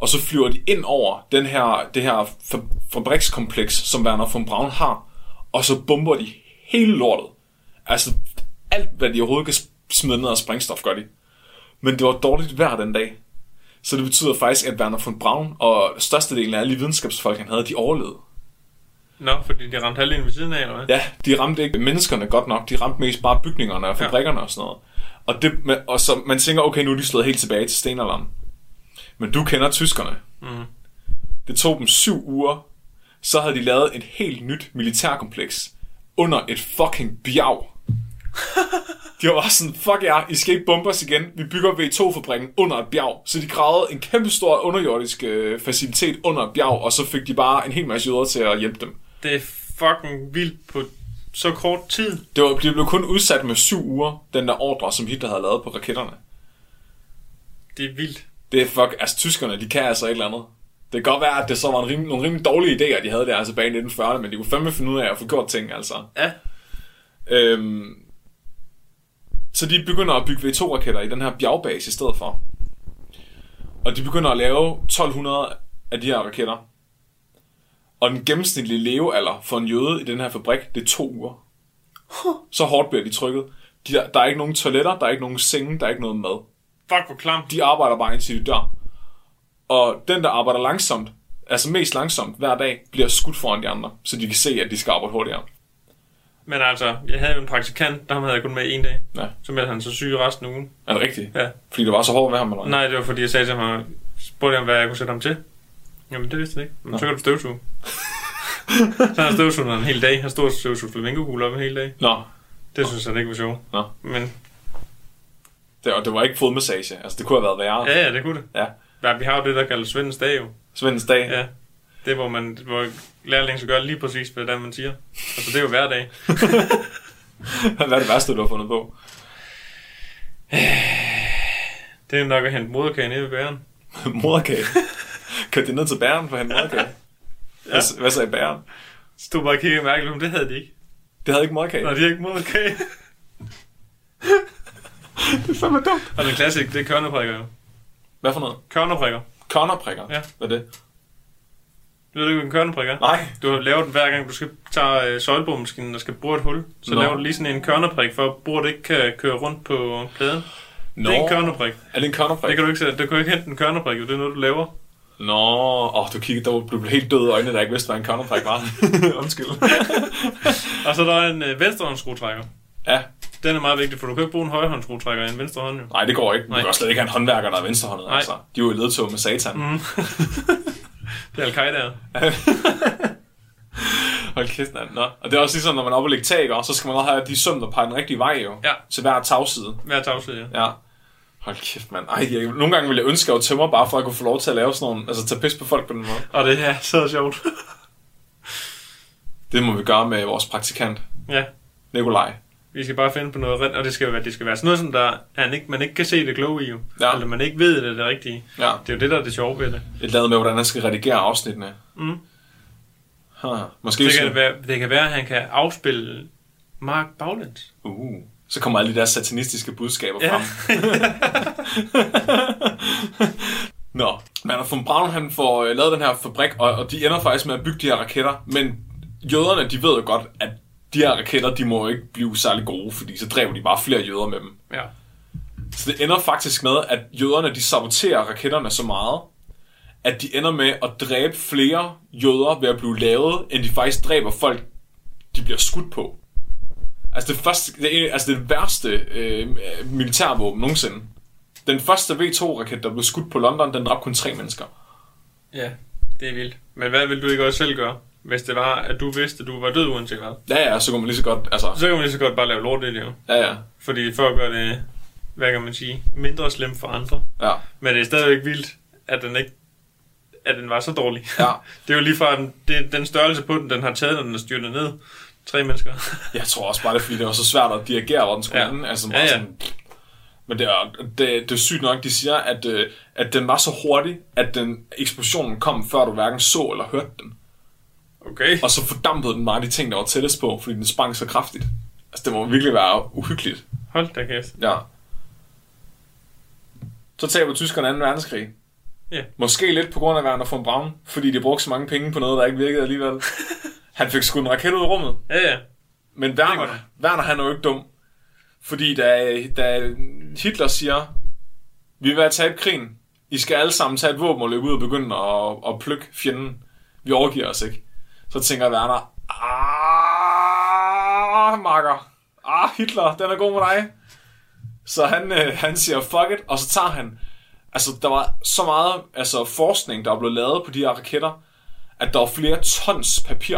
Og så flyver de ind over den her, det her fa- fabrikskompleks, som Werner von Braun har. Og så bomber de hele lortet. Altså, alt hvad de overhovedet kan smide ned af sprængstof, gør de. Men det var dårligt vejr den dag. Så det betyder faktisk, at Werner von Braun og størstedelen af alle de videnskabsfolk, han havde, de overlevede. Nå, fordi de ramte halvdelen ved siden af, eller hvad? Ja, de ramte ikke menneskerne godt nok. De ramte mest bare bygningerne og fabrikkerne og sådan noget. Og, det, og så man tænker, okay, nu er de slået helt tilbage til stenalderen. Men du kender tyskerne. Mm. Det tog dem syv uger. Så havde de lavet et helt nyt militærkompleks under et fucking bjerg. De var sådan, fuck jer, I skal ikke bombe os igen. Vi bygger V2-fabrikken under et bjerg. Så de gravede en kæmpe stor underjordisk øh, facilitet under et bjerg, og så fik de bare en hel masse jøder til at hjælpe dem. Det er fucking vildt på så kort tid. Det, var, det blev kun udsat med syv uger, den der ordre, som Hitler havde lavet på raketterne. Det er vildt. Det er fuck, altså tyskerne, de kan altså et eller andet. Det kan godt være, at det så var en rim, nogle rimelig dårlige idéer, de havde der altså bag i 1940'erne, men de kunne fandme finde ud af at få gjort ting, altså. Ja. Øhm, så de begynder at bygge V2-raketter i den her bjergbase i stedet for. Og de begynder at lave 1200 af de her raketter. Og den gennemsnitlige levealder for en jøde i den her fabrik, det er to uger. Så hårdt bliver de trykket. De, der, der er ikke nogen toiletter, der er ikke nogen senge, der er ikke noget mad. Fuck, hvor klamt. De arbejder bare indtil de dør. Og den, der arbejder langsomt, altså mest langsomt hver dag, bliver skudt foran de andre, så de kan se, at de skal arbejde hurtigere. Men altså, jeg havde jo en praktikant, der havde jeg kun med en dag. Ja. Så blev han så syg resten af ugen. Er det rigtigt? Ja. Fordi det var så hårdt ved ham, eller? Nej, det var fordi, jeg sagde til ham, spurgte ham, hvad jeg kunne sætte ham til. Jamen, det vidste jeg ikke. Men så kan du støvsuge. så han støvsuget en hel dag. Han stod og støvsugede flamingokugler op en hel dag. Nå, Det synes jeg ikke var sjovt. Nå. Men det, var- det var ikke fodmassage. Altså, det kunne have været værre. ja, ja, det kunne det. Ja. Ja, vi har jo det, der kaldes Svendens dag jo. Svendens dag. Ja. Det er, hvor, man, hvor lærlingen skal gøre lige præcis, hvad man siger. Altså, det er jo hver dag. Hvad er det værste, du har fundet på? Det er nok at hente moderkage nede ved bæren. moderkage. Kørte de ned til bæren for at hente moderkage? ja. hvad, hvad sagde bæren? Stod bare og kiggede mærkeligt, men det havde de ikke. Det havde ikke moderkage. Nå, de har ikke moderkage. det er fandme dumt. Og den klassik, det er kørneprikker jo. Hvad for noget? Kørneprikker. Cornerprikker? Ja. Hvad er det? Du ved ikke, hvad en kørneprik er? Nej. Du laver den hver gang, du skal tage øh, søjlebommaskinen og skal bore et hul. Så Nå. laver du lige sådan en kørneprik, for at bordet ikke kan køre rundt på pladen. Nå. Det er en kørneprik. Er det en cornerprik? Det kan du ikke, du kan ikke hente en kørneprik, jo. det er noget, du laver. Nå, åh, du kiggede, der blev helt død i øjnene, der ikke vidste, hvad en cornerprik var. Undskyld. Og så er der en øh, venstrehåndsskruetrækker. ja, Den er meget vigtig, for du kan ikke bruge en højrehåndsskruetrækker i en venstre hånd, jo. nej, det går ikke. Du Nej. kan også slet ikke have en håndværker, der er venstrehåndet. Nej. Altså. De er jo i ledtog med satan. Mm. Det er Al-Qaida. Hold kæft, mand. Nå. Og det er også ligesom, når man er oppe og lægge tag, så skal man også have de søm, der peger den rigtige vej, jo. Ja. Til hver tagside. Hver tagside, ja. Ja. Hold kæft, mand. Ej, jeg, nogle gange ville jeg ønske, at jeg var tømmer, bare for at kunne få lov til at lave sådan nogle, altså tage pis på folk på den måde. Og det er så sjovt. Det må vi gøre med vores praktikant, Ja, Nikolaj. Vi skal bare finde på noget rent, og det skal, være, det skal være sådan noget, som der, han ikke, man ikke kan se det kloge i, jo. Ja. Eller man ikke ved, det er det rigtige. Ja, Det er jo det, der er det sjove ved det. et eller andet med, hvordan han skal redigere afsnittene. Mm. Huh. Måske Det kan, være, det kan være, at han kan afspille Mark Baglands. uh, så kommer alle de der satanistiske budskaber Ja. frem. Nå, Werner von Braun han får øh, lavet den her fabrik, og, og de ender faktisk med at bygge de her raketter, men jøderne de ved jo godt, at de her raketter, de må ikke blive særlig gode, fordi så dræber de bare flere jøder med dem. Ja. Så det ender faktisk med, at jøderne de saboterer raketterne så meget, at de ender med at dræbe flere jøder ved at blive lavet, end de faktisk dræber folk, de bliver skudt på. Altså det, første, det, er, altså det værste øh, militærvåben nogensinde. Den første V2-raket, der blev skudt på London, den dræbte kun tre mennesker. Ja, det er vildt. Men hvad vil du ikke også selv gøre, hvis det var, at du vidste, at du var død uanset hvad? Ja, ja, så kunne man lige så godt, altså, Så kan man lige så godt bare lave lort i det jo. ja, ja, Fordi for at gøre det, hvad kan man sige, mindre slemt for andre. ja, Men det er stadigvæk vildt, at den ikke at den var så dårlig. ja. Det er jo lige fra, den, det, den størrelse på den, den har taget, når den er styrtet ned. Tre mennesker. Jeg tror også bare, det er, fordi det var så svært at dirigere, hvor den skulle Ja. ende. Altså, Ja, ja. Sådan, men det er, det, det er sygt nok, de siger, at, øh, at den var så hurtig, at den eksplosionen kom, før du hverken så eller hørte den. Okay. Og så fordampede den bare de ting, der var tættest på, fordi den sprang så kraftigt. Altså, det må virkelig være uhyggeligt. Hold da kæft. Ja. Så taber tyskerne 2. verdenskrig. Ja. Måske lidt på grund af Werner von Braun, fordi de brugte så mange penge på noget, der ikke virkede alligevel. Han fik skudt en raket ud i rummet, Ja, ja. men er Werner. Werner han er jo ikke dum. Fordi da, da Hitler siger, vi vil have tabt krigen, I skal alle sammen tage et våben og løbe ud og begynde at, at plukke fjenden. Vi overgiver os ikke. Så tænker Werner, ah, makker, ah, Hitler, den er god med dig. Så han, øh, han siger, fuck it, og så tager han, altså der var så meget altså, forskning, der blev lavet på de her raketter, at der var flere tons papir.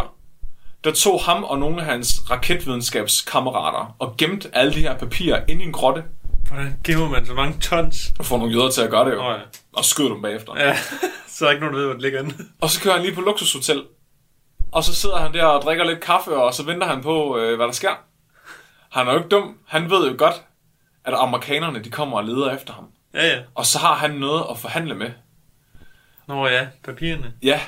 Der tog ham og nogle af hans raketvidenskabskammerater og gemte alle de her papirer ind i en grotte, Hvordan gemmer man så mange tons? og får nogle jøder til at gøre det jo, Åh ja. og skyder dem bagefter. Ja, så er der ikke nogen, der ved, hvor det ligger inde. Og så kører han lige på luksushotel. Og så sidder han der og drikker lidt kaffe, og så venter han på, øh, hvad der sker. Han er jo ikke dum. Han ved jo godt, at amerikanerne de kommer og leder efter ham. Ja, ja. Og så har han noget at forhandle med. Nå ja, papirerne. Ja,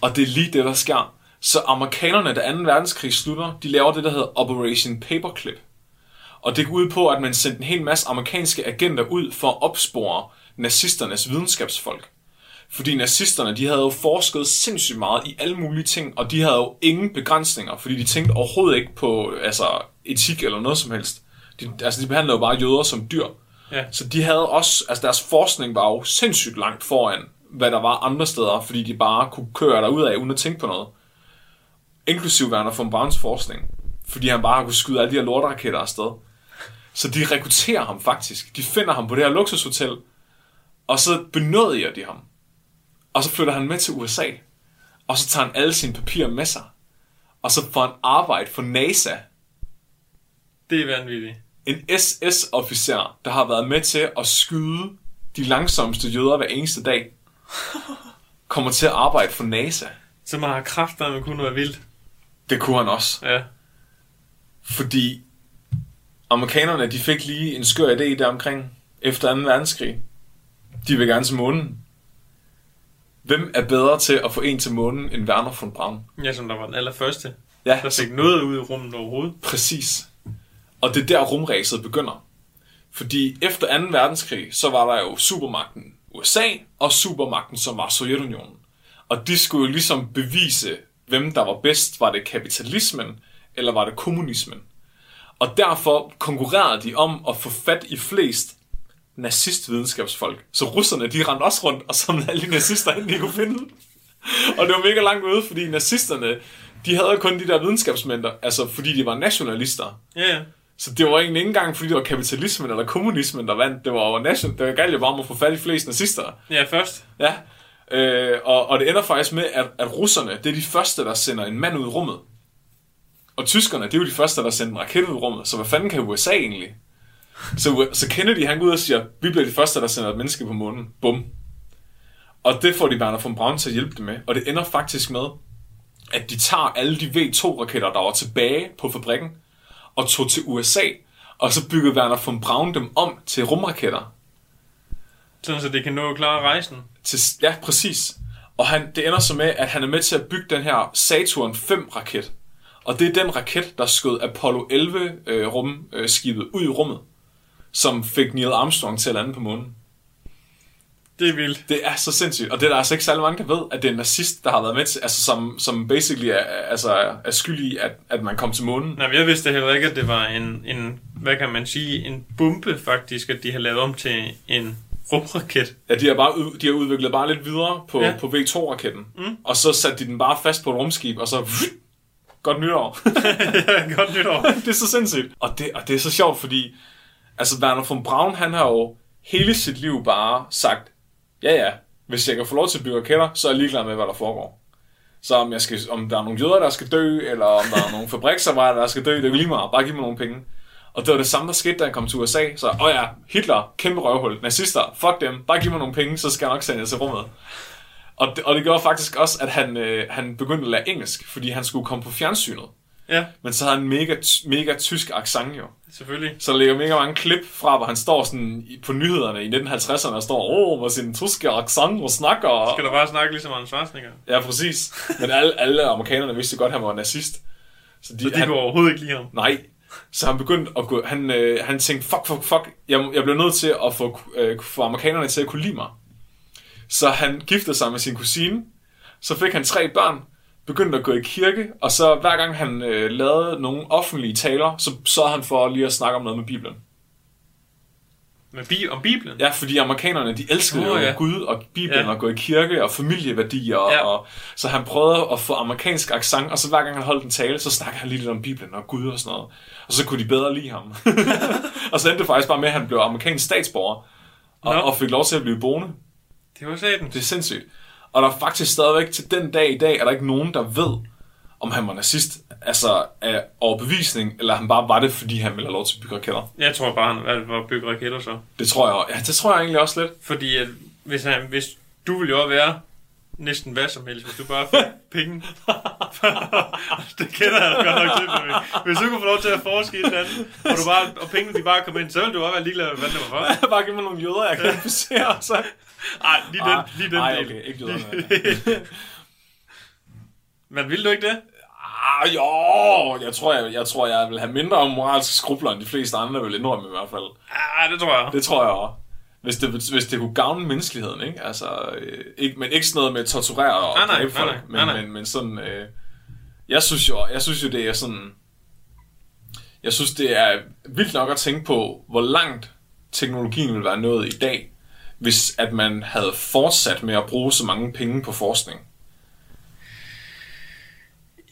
og det er lige det, der sker. Så amerikanerne, da 2. verdenskrig slutter, de laver det, der hedder Operation Paperclip. Og det går ud på, at man sendte en hel masse amerikanske agenter ud for at opspore nazisternes videnskabsfolk. Fordi nazisterne, de havde jo forsket sindssygt meget i alle mulige ting, og de havde jo ingen begrænsninger, fordi de tænkte overhovedet ikke på altså, etik eller noget som helst. De, altså, de behandlede jo bare jøder som dyr. Ja. Så de havde også, altså deres forskning var jo sindssygt langt foran, hvad der var andre steder, fordi de bare kunne køre derud af, uden at tænke på noget. Inklusiv Werner von Brauns forskning, fordi han bare kunne skyde alle de her lorteraketter afsted. Så de rekrutterer ham faktisk. De finder ham på det her luksushotel, og så benådiger de ham. Og så flytter han med til USA, og så tager han alle sine papirer med sig. Og så får han arbejde for NASA, Det er vanvittigt. en SS-officer, der har været med til at skyde de langsomste jøder hver eneste dag, kommer til at arbejde for NASA. Så man har kræfter, man kunne være vildt. Det kunne han også. Ja. Fordi amerikanerne, de fik lige en skør idé der omkring efter 2. verdenskrig. De vil gerne til månen. Hvem er bedre til at få en til månen end Werner von Braun? Ja, som der var den allerførste. Ja, Der fik noget ud i rummet overhovedet. Præcis. Og det er der rumræset begynder. Fordi efter 2. verdenskrig, så var der jo supermagten USA og supermagten, som var Sovjetunionen. Og de skulle jo ligesom bevise, hvem der var bedst. Var det kapitalismen, eller var det kommunismen? Og derfor konkurrerede de om at få fat i flest nazistvidenskabsfolk. Så russerne, de rendte også rundt og samlede alle de nazister, ind de kunne finde. Og det var mega langt ude, fordi nazisterne, de havde kun de der videnskabsmænd, der- altså fordi de var nationalister. Ja, ja. Så det var egentlig ikke engang, fordi det var kapitalismen eller kommunismen, der vandt. Det var jo nation, det galt jo bare om at få fat i flest nazister. Ja, først. Ja. Øh, og, og det ender faktisk med, at, at russerne, det er de første, der sender en mand ud i rummet. Og tyskerne, det er jo de første, der sender en raket ud i rummet. Så hvad fanden kan USA egentlig? Så, så Kennedy, han går ud og siger, vi bliver de første, der sender et menneske på månen. Bum. Og det får de Werner von Braun til at hjælpe dem med. Og det ender faktisk med, at de tager alle de V2-raketter, der var tilbage på fabrikken, og tog til USA, og så byggede Werner von Braun dem om til rumraketter. Sådan, så det kan nå at klare rejsen. Til, ja, præcis. Og han, det ender så med, at han er med til at bygge den her Saturn 5-raket. Og det er den raket, der skød Apollo 11-rumskibet øh, rum, øh, ud i rummet, som fik Neil Armstrong til at lande på månen. Det er vildt. Det er så sindssygt, og det er der altså ikke særlig mange, der ved, at det er en nazist, der har været med til, altså som, som basically er, altså, er skyld i, at, at man kom til månen. Nej, jeg vidste heller ikke, at det var en, en, hvad kan man sige, en bombe faktisk, at de har lavet om til en rumraket. Ja, de har, bare, de har udviklet bare lidt videre på, ja. Ja. på V2-raketten, mm. og så satte de den bare fast på et rumskib, og så godt nytår. Godt nytår. det er så sindssygt. Og det, og det er så sjovt, fordi altså Werner von Braun, han har jo hele sit liv bare sagt, ja ja, hvis jeg kan få lov til at bygge raketter, så er jeg ligeglad med, hvad der foregår. Så om, jeg skal, om der er nogle jøder, der skal dø, eller om der er nogle fabriksarbejdere, der skal dø, det er lige meget. Bare giv mig nogle penge. Og det var det samme, der skete, da han kom til USA. Så, åh oh ja, Hitler, kæmpe røvhul, nazister, fuck dem, bare giv mig nogle penge, så skal jeg nok sende jer til rummet. Og det, og det gjorde faktisk også, at han, øh, han begyndte at lære engelsk, fordi han skulle komme på fjernsynet. Ja, Men så havde han mega, mega tysk accent jo. selvfølgelig. Så der ligger mega mange klip fra, hvor han står sådan på nyhederne i 1950'erne og står, åh, hvor sin tyske accent og snakker. Skal der bare snakke ligesom Arne Schwarzenegger? Ja, præcis. Men alle, alle amerikanerne vidste godt, at han var nazist. Så de, Så de han, kunne overhovedet ikke lide ham. Nej. Så han begyndte at gå, han, øh, han tænkte, fuck, fuck, fuck, jeg, jeg bliver nødt til at få, øh, få amerikanerne til at kunne lide mig. Så han giftede sig med sin kusine, så fik han tre børn, begyndte at gå i kirke, og så hver gang han øh, lavede nogle offentlige taler, så så han for lige at snakke om noget med Bibelen. Med bi- om Bibelen? Ja, fordi amerikanerne, de elskede oh, ja. Gud og Bibelen Ja. og gå i kirke og familieværdier. Ja. Og, så han prøvede at få amerikansk accent, og så hver gang han holdt en tale, så snakkede han lige lidt om Bibelen og Gud og sådan noget. Og så kunne de bedre lide ham. og så endte det faktisk bare med, at han blev amerikansk statsborger og, Nå. og fik lov til at blive boende. Det var satan. Det er sindssygt. Og der er faktisk stadigvæk til den dag i dag, er der ikke nogen, der ved, om han var nazist, altså af overbevisning, eller han bare var det, fordi han ville have lov til at bygge raketter. Jeg tror bare, han valgte at bygge raketter så. Det tror jeg, ja, det tror jeg egentlig også lidt. Fordi at hvis, han, hvis du ville jo være næsten hvad som helst, hvis du bare fik penge. det kender jeg godt nok til, Flemming. Hvis du kunne få lov til at forske i et eller andet, og, du bare, og pengene de bare kom ind, så ville du også være ligeglad hvad det var for. bare give mig nogle jøder, jeg kan inficere, så... Ej, lige den, lige den Ej, del. okay, ikke jøderne. Men ville du ikke det? Ah, jo, jeg tror, jeg, jeg tror, jeg vil have mindre moralske skrubler, end de fleste andre vil indrømme i hvert fald. Ah, det tror jeg. Det tror jeg også. Hvis det, hvis det kunne gavne menneskeligheden, ikke? Altså, øh, ikke, men ikke sådan noget med at torturere og Nej, nej, dræbe nej, folk, nej, men, nej, nej. Men, men sådan, øh, jeg synes jo, jeg synes jo, det er sådan, jeg synes, det er vildt nok at tænke på, hvor langt teknologien vil være nået i dag, hvis at man havde fortsat med at bruge så mange penge på forskning.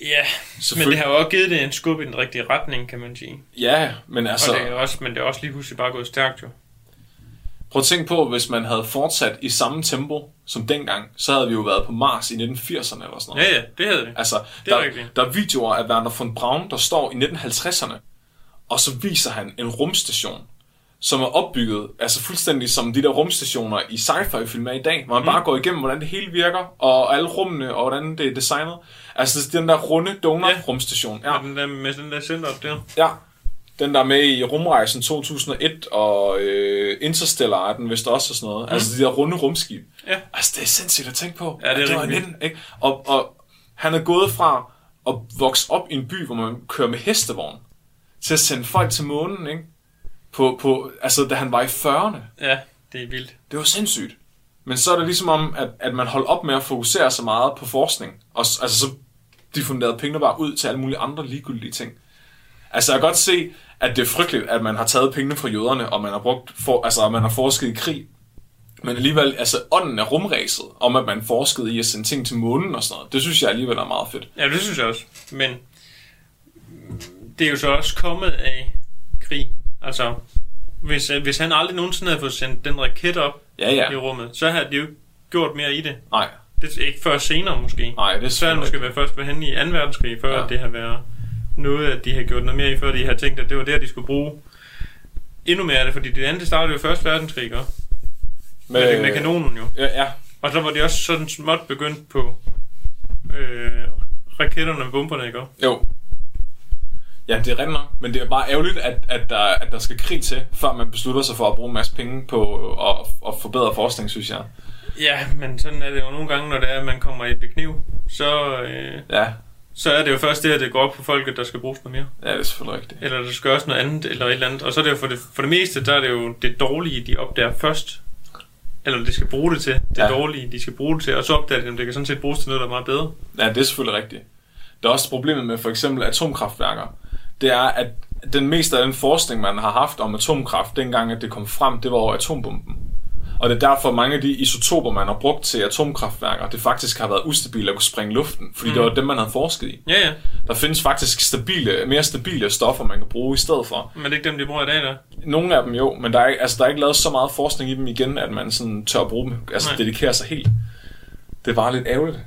Ja, men det har jo også givet det en skub i den rigtige retning, kan man sige. Ja, men altså... Og det er også, men det er også lige pludselig bare gået stærkt jo. Prøv at tænke på, hvis man havde fortsat i samme tempo som dengang, så havde vi jo været på Mars i 1980'erne eller sådan noget. Ja, ja, det havde det. Altså, Det er der, rigtigt. der er videoer af Werner von Braun, der står i 1950'erne, og så viser han en rumstation, som er opbygget, altså fuldstændig som de der rumstationer i sci-fi-film er i dag, hvor man bare går igennem, hvordan det hele virker, og alle rummene, og hvordan det er designet. Altså den der runde donut-rumstation. Ja. Ja. Den der, med den der center op der. ja. Den der er med i Rumrejsen 2001, og øh, Interstellar er den vist også og sådan noget. Mm. Altså de der runde rumskib. Ja. Altså det er sindssygt at tænke på. Ja, det er det var rigtig 19, ikke? Og, og han er gået fra at vokse op i en by, hvor man kører med hestevogn, til at sende folk til månen, ikke? På, på, altså da han var i 40'erne. Ja, det er vildt. Det var sindssygt. Men så er det ligesom om, at, at man holdt op med at fokusere så meget på forskning. Og altså så diffunderede pengene bare ud til alle mulige andre ligegyldige ting. Altså jeg kan godt se, at det er frygteligt, at man har taget pengene fra jøderne, og man har brugt for, altså, man har forsket i krig. Men alligevel, altså ånden af rumræset, om at man forskede i at sende ting til månen og sådan noget, det synes jeg alligevel er meget fedt. Ja, det synes jeg også. Men det er jo så også kommet af krig. Altså, hvis, øh, hvis han aldrig nogensinde havde fået sendt den raket op Ja, ja. i rummet, så havde de jo ikke gjort mere i det. Nej, Det er ikke før senere måske. nej, det er Så havde det måske været først været henne i 2. verdenskrig, før Ja. det har været noget, at de har gjort noget mere i, før de har tænkt, at det var der, de skulle bruge endnu mere af det, fordi det andet det startede jo 1. verdenskrig, ikke? Med, med, med kanonen jo. Ja, ja. Og så var de også sådan småt begyndt på øh, raketterne med bomberne, ikke? Jo. Ja, det er rigtigt nok, men det er bare ærgerligt, at, at, der, at der skal krig til, før man beslutter sig for at bruge en masse penge på at, at forbedre forskning, synes jeg. Ja, men sådan er det jo nogle gange, når det er, at man kommer i et bekniv, så, øh, Ja, så er det jo først det, at det går op på folket, der skal bruges noget mere. ja det er selvfølgelig rigtigt. Eller der skal også noget andet, eller et eller andet. Og så er det jo for det, for det meste, der er det jo det dårlige, de opdager først. Eller de skal bruge det til. Det ja. dårlige, de skal bruge det til. Og så opdager de, at det kan sådan set bruges til noget, der er meget bedre. Ja, det er selvfølgelig rigtigt. Der er også problemet med for eksempel atomkraftværker. Det er, at den meste af den forskning, man har haft om atomkraft, dengang at det kom frem, det var over atombomben. Og det er derfor, mange af de isotoper, man har brugt til atomkraftværker, det faktisk har været ustabile at kunne springe luften, fordi mm. det var dem, man havde forsket i. Ja, ja. Der findes faktisk stabile, mere stabile stoffer, man kan bruge i stedet for. Men det er ikke dem, de bruger i dag, der. Nogle af dem jo, men der er, ikke- altså, der er ikke lavet så meget forskning i dem igen, at man sådan tør at bruge dem, altså Nej. dedikere sig helt. Det bare lidt ærgerligt.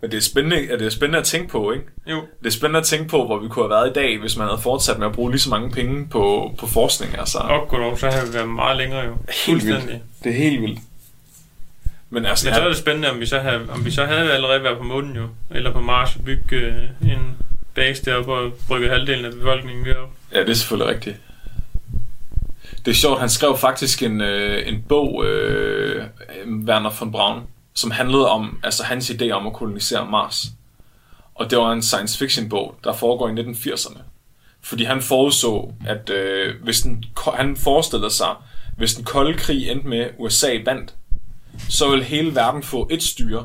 Men det er spændende, det er spændende at tænke på, ikke? Jo. Det er spændende at tænke på, hvor vi kunne have været i dag, hvis man havde fortsat med at bruge lige så mange penge på, på forskning. Altså. Og goddag, så har vi været meget længere jo. Fuldstændig. Det er helt vildt. Men altså, Men så er det spændende, om vi så havde, om vi så havde allerede været på månen jo. Eller på Mars og bygge øh, en base deroppe og brygge halvdelen af befolkningen derop. Ja, det er selvfølgelig rigtigt. Det er sjovt, han skrev faktisk en, øh, en bog, øh, Werner von Braun, som handlede om altså hans idé om at kolonisere Mars. Og det var en science fiction bog, der foregår i 1980'erne. Fordi han forudså, at øh, hvis den, han forestillede sig, hvis den kolde krig endte med USA vandt, så ville hele verden få et styre,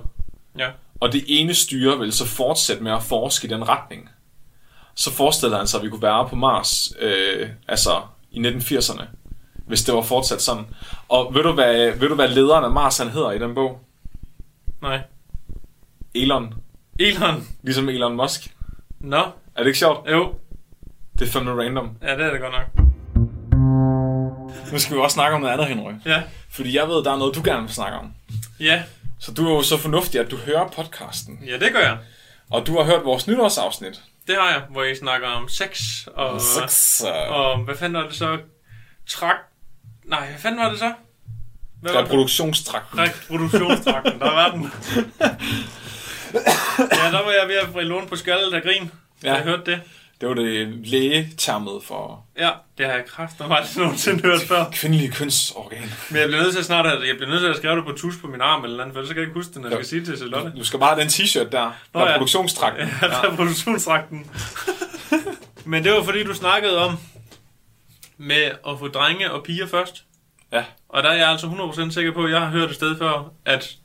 Ja. og det ene styre vil så fortsætte med at forske i den retning. Så forestillede han sig, at vi kunne være på Mars, øh, altså i 1980'erne, hvis det var fortsat sådan. Og ved du, hvad, ved du, hvad lederen af Mars han hedder i den bog? Nej. Elon. Elon. Ligesom Elon Musk. Nå. Er det ikke sjovt? Jo. Det er fandme random. Ja, det er det godt nok. Nu skal vi også snakke om noget andet, Henry. Ja. Fordi jeg ved, der er noget, du gerne vil snakke om. Ja. Så du er jo så fornuftig, at du hører podcasten. Ja, det gør jeg. Og du har hørt vores nytårsafsnit. Det har jeg, hvor I snakker om sex og... Sex, øh, Og hvad fanden var det så? Trak... Nej, hvad fanden var det så? Hvad var det? reproduktionstrakten. Reproduktionstrakten, der var den. ja, der var jeg ved at få låne på skaldet af grin, ja. Jeg hørte det. Det var det lægetermet for Ja, det har jeg kraft og aldrig nogensinde hørt før. kvindelige kønsorgan. Men jeg bliver nødt til at snart, jeg bliver nødt til at skrive det på tus på min arm eller andet, for ellers så kan jeg ikke huske det, når jeg skal sige det til Charlotte. Du skal bare have den t-shirt der. Nå, Der er ja. produktionstrakten. Ja, reproduktionsdragten. Men det var fordi, du snakkede om med at få drenge og piger først. Ja. Og der er jeg altså 100% sikker på, at jeg har hørt et sted før, at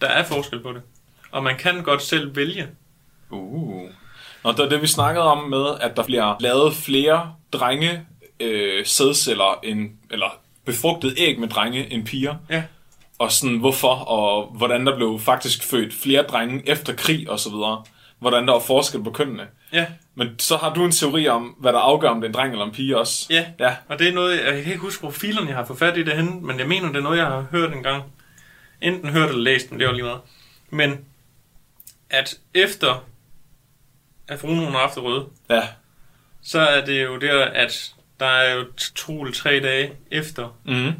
der er forskel på det. Og man kan godt selv vælge. Uh. Nå, det det, vi snakkede om med, at der bliver lavet flere drenge øh, sædceller, end, eller befrugtet æg med drenge end piger. Ja. Og sådan hvorfor, og hvordan der blev faktisk født flere drenge efter krig og så videre. Hvordan der var forskel på kønnene. Ja, Men så har du en teori om, hvad der afgør, om det er en dreng eller en pige også. ja. Ja, Og det er noget, jeg kan ikke huske, hvor filerne jeg har fået fat i det henne, men jeg mener, det er noget, jeg har hørt en gang. Enten hørt eller læst, men det var lige meget. Men at efter at hun har haft røde, ja. så er det jo der, at der er jo to eller tre dage efter, Mm.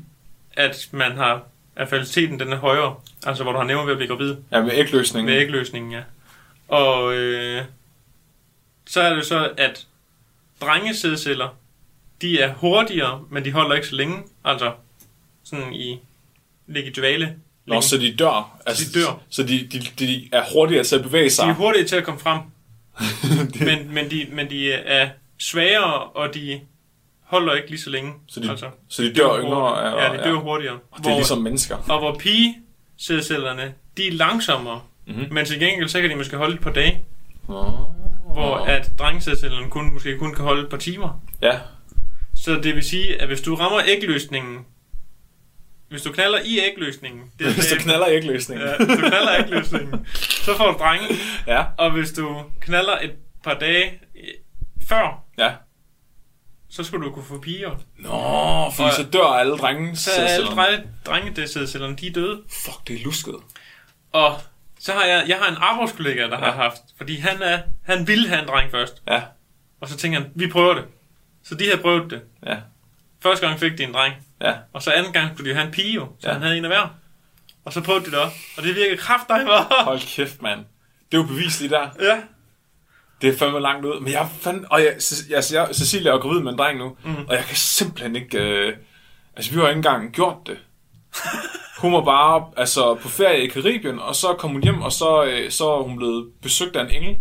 at man har, at fertiliteten den er højere, altså hvor du har nemmere ved at blive gravid Ja, med ægløsningen. med ægløsningen, ja. Og øh, så er det så, at drengesædceller, de er hurtigere, men de holder ikke så længe, altså sådan i, ligge i dvale. Nå, så de dør. Altså, De dør. Så de, de, de er hurtigere til at bevæge sig. De er hurtige til at komme frem, men, men, de, men de er svagere, og de holder ikke lige så længe. Så de, altså, så de dør yngre. hurtigere. Ja, de dør hurtigere. Og det er ligesom mennesker. Og hvor pigesædcellerne, de er langsommere, Mhm. mm-hmm. men til gengæld så kan de måske holde et par dage, Oh. Hvor at drengesædcellerne kun, måske kun kan holde et par timer. Ja, Så det vil sige, at hvis du rammer ægløsningen, hvis du knaller i ægløsningen, det er hvis du knaller ægløsningen. ja, hvis du knaller ægløsningen, så får du drenge. Ja, Og hvis du knaller et par dage før, ja. så skulle du kunne få piger. Nå, fordi Og- så dør alle drenge. Så er alle drenge, de er døde. Fuck, det er lusket. Og så har jeg, jeg har en arbejdskollega, der ja. har haft, fordi han, er, han ville have en dreng først. Ja, Og så tænker han, vi prøver det. Så de havde prøvet det. ja, Første gang fik de en dreng. ja. Og så anden gang skulle de have en pige jo, så Ja. han havde en af hver. Og så prøvede de det også. Og det virkede kraftedeme. Hold kæft, mand. Det er jo bevisligt der. Ja. Det er fandme langt ud. Men jeg fandt... Og jeg, altså, jeg, Cecilia er gravid med en dreng nu, mm. og jeg kan simpelthen ikke... Øh, altså, vi har ikke engang gjort det. Hun var bare altså, på ferie i Karibien, og så kom hun hjem, og så, øh, så er hun blevet besøgt af en engel.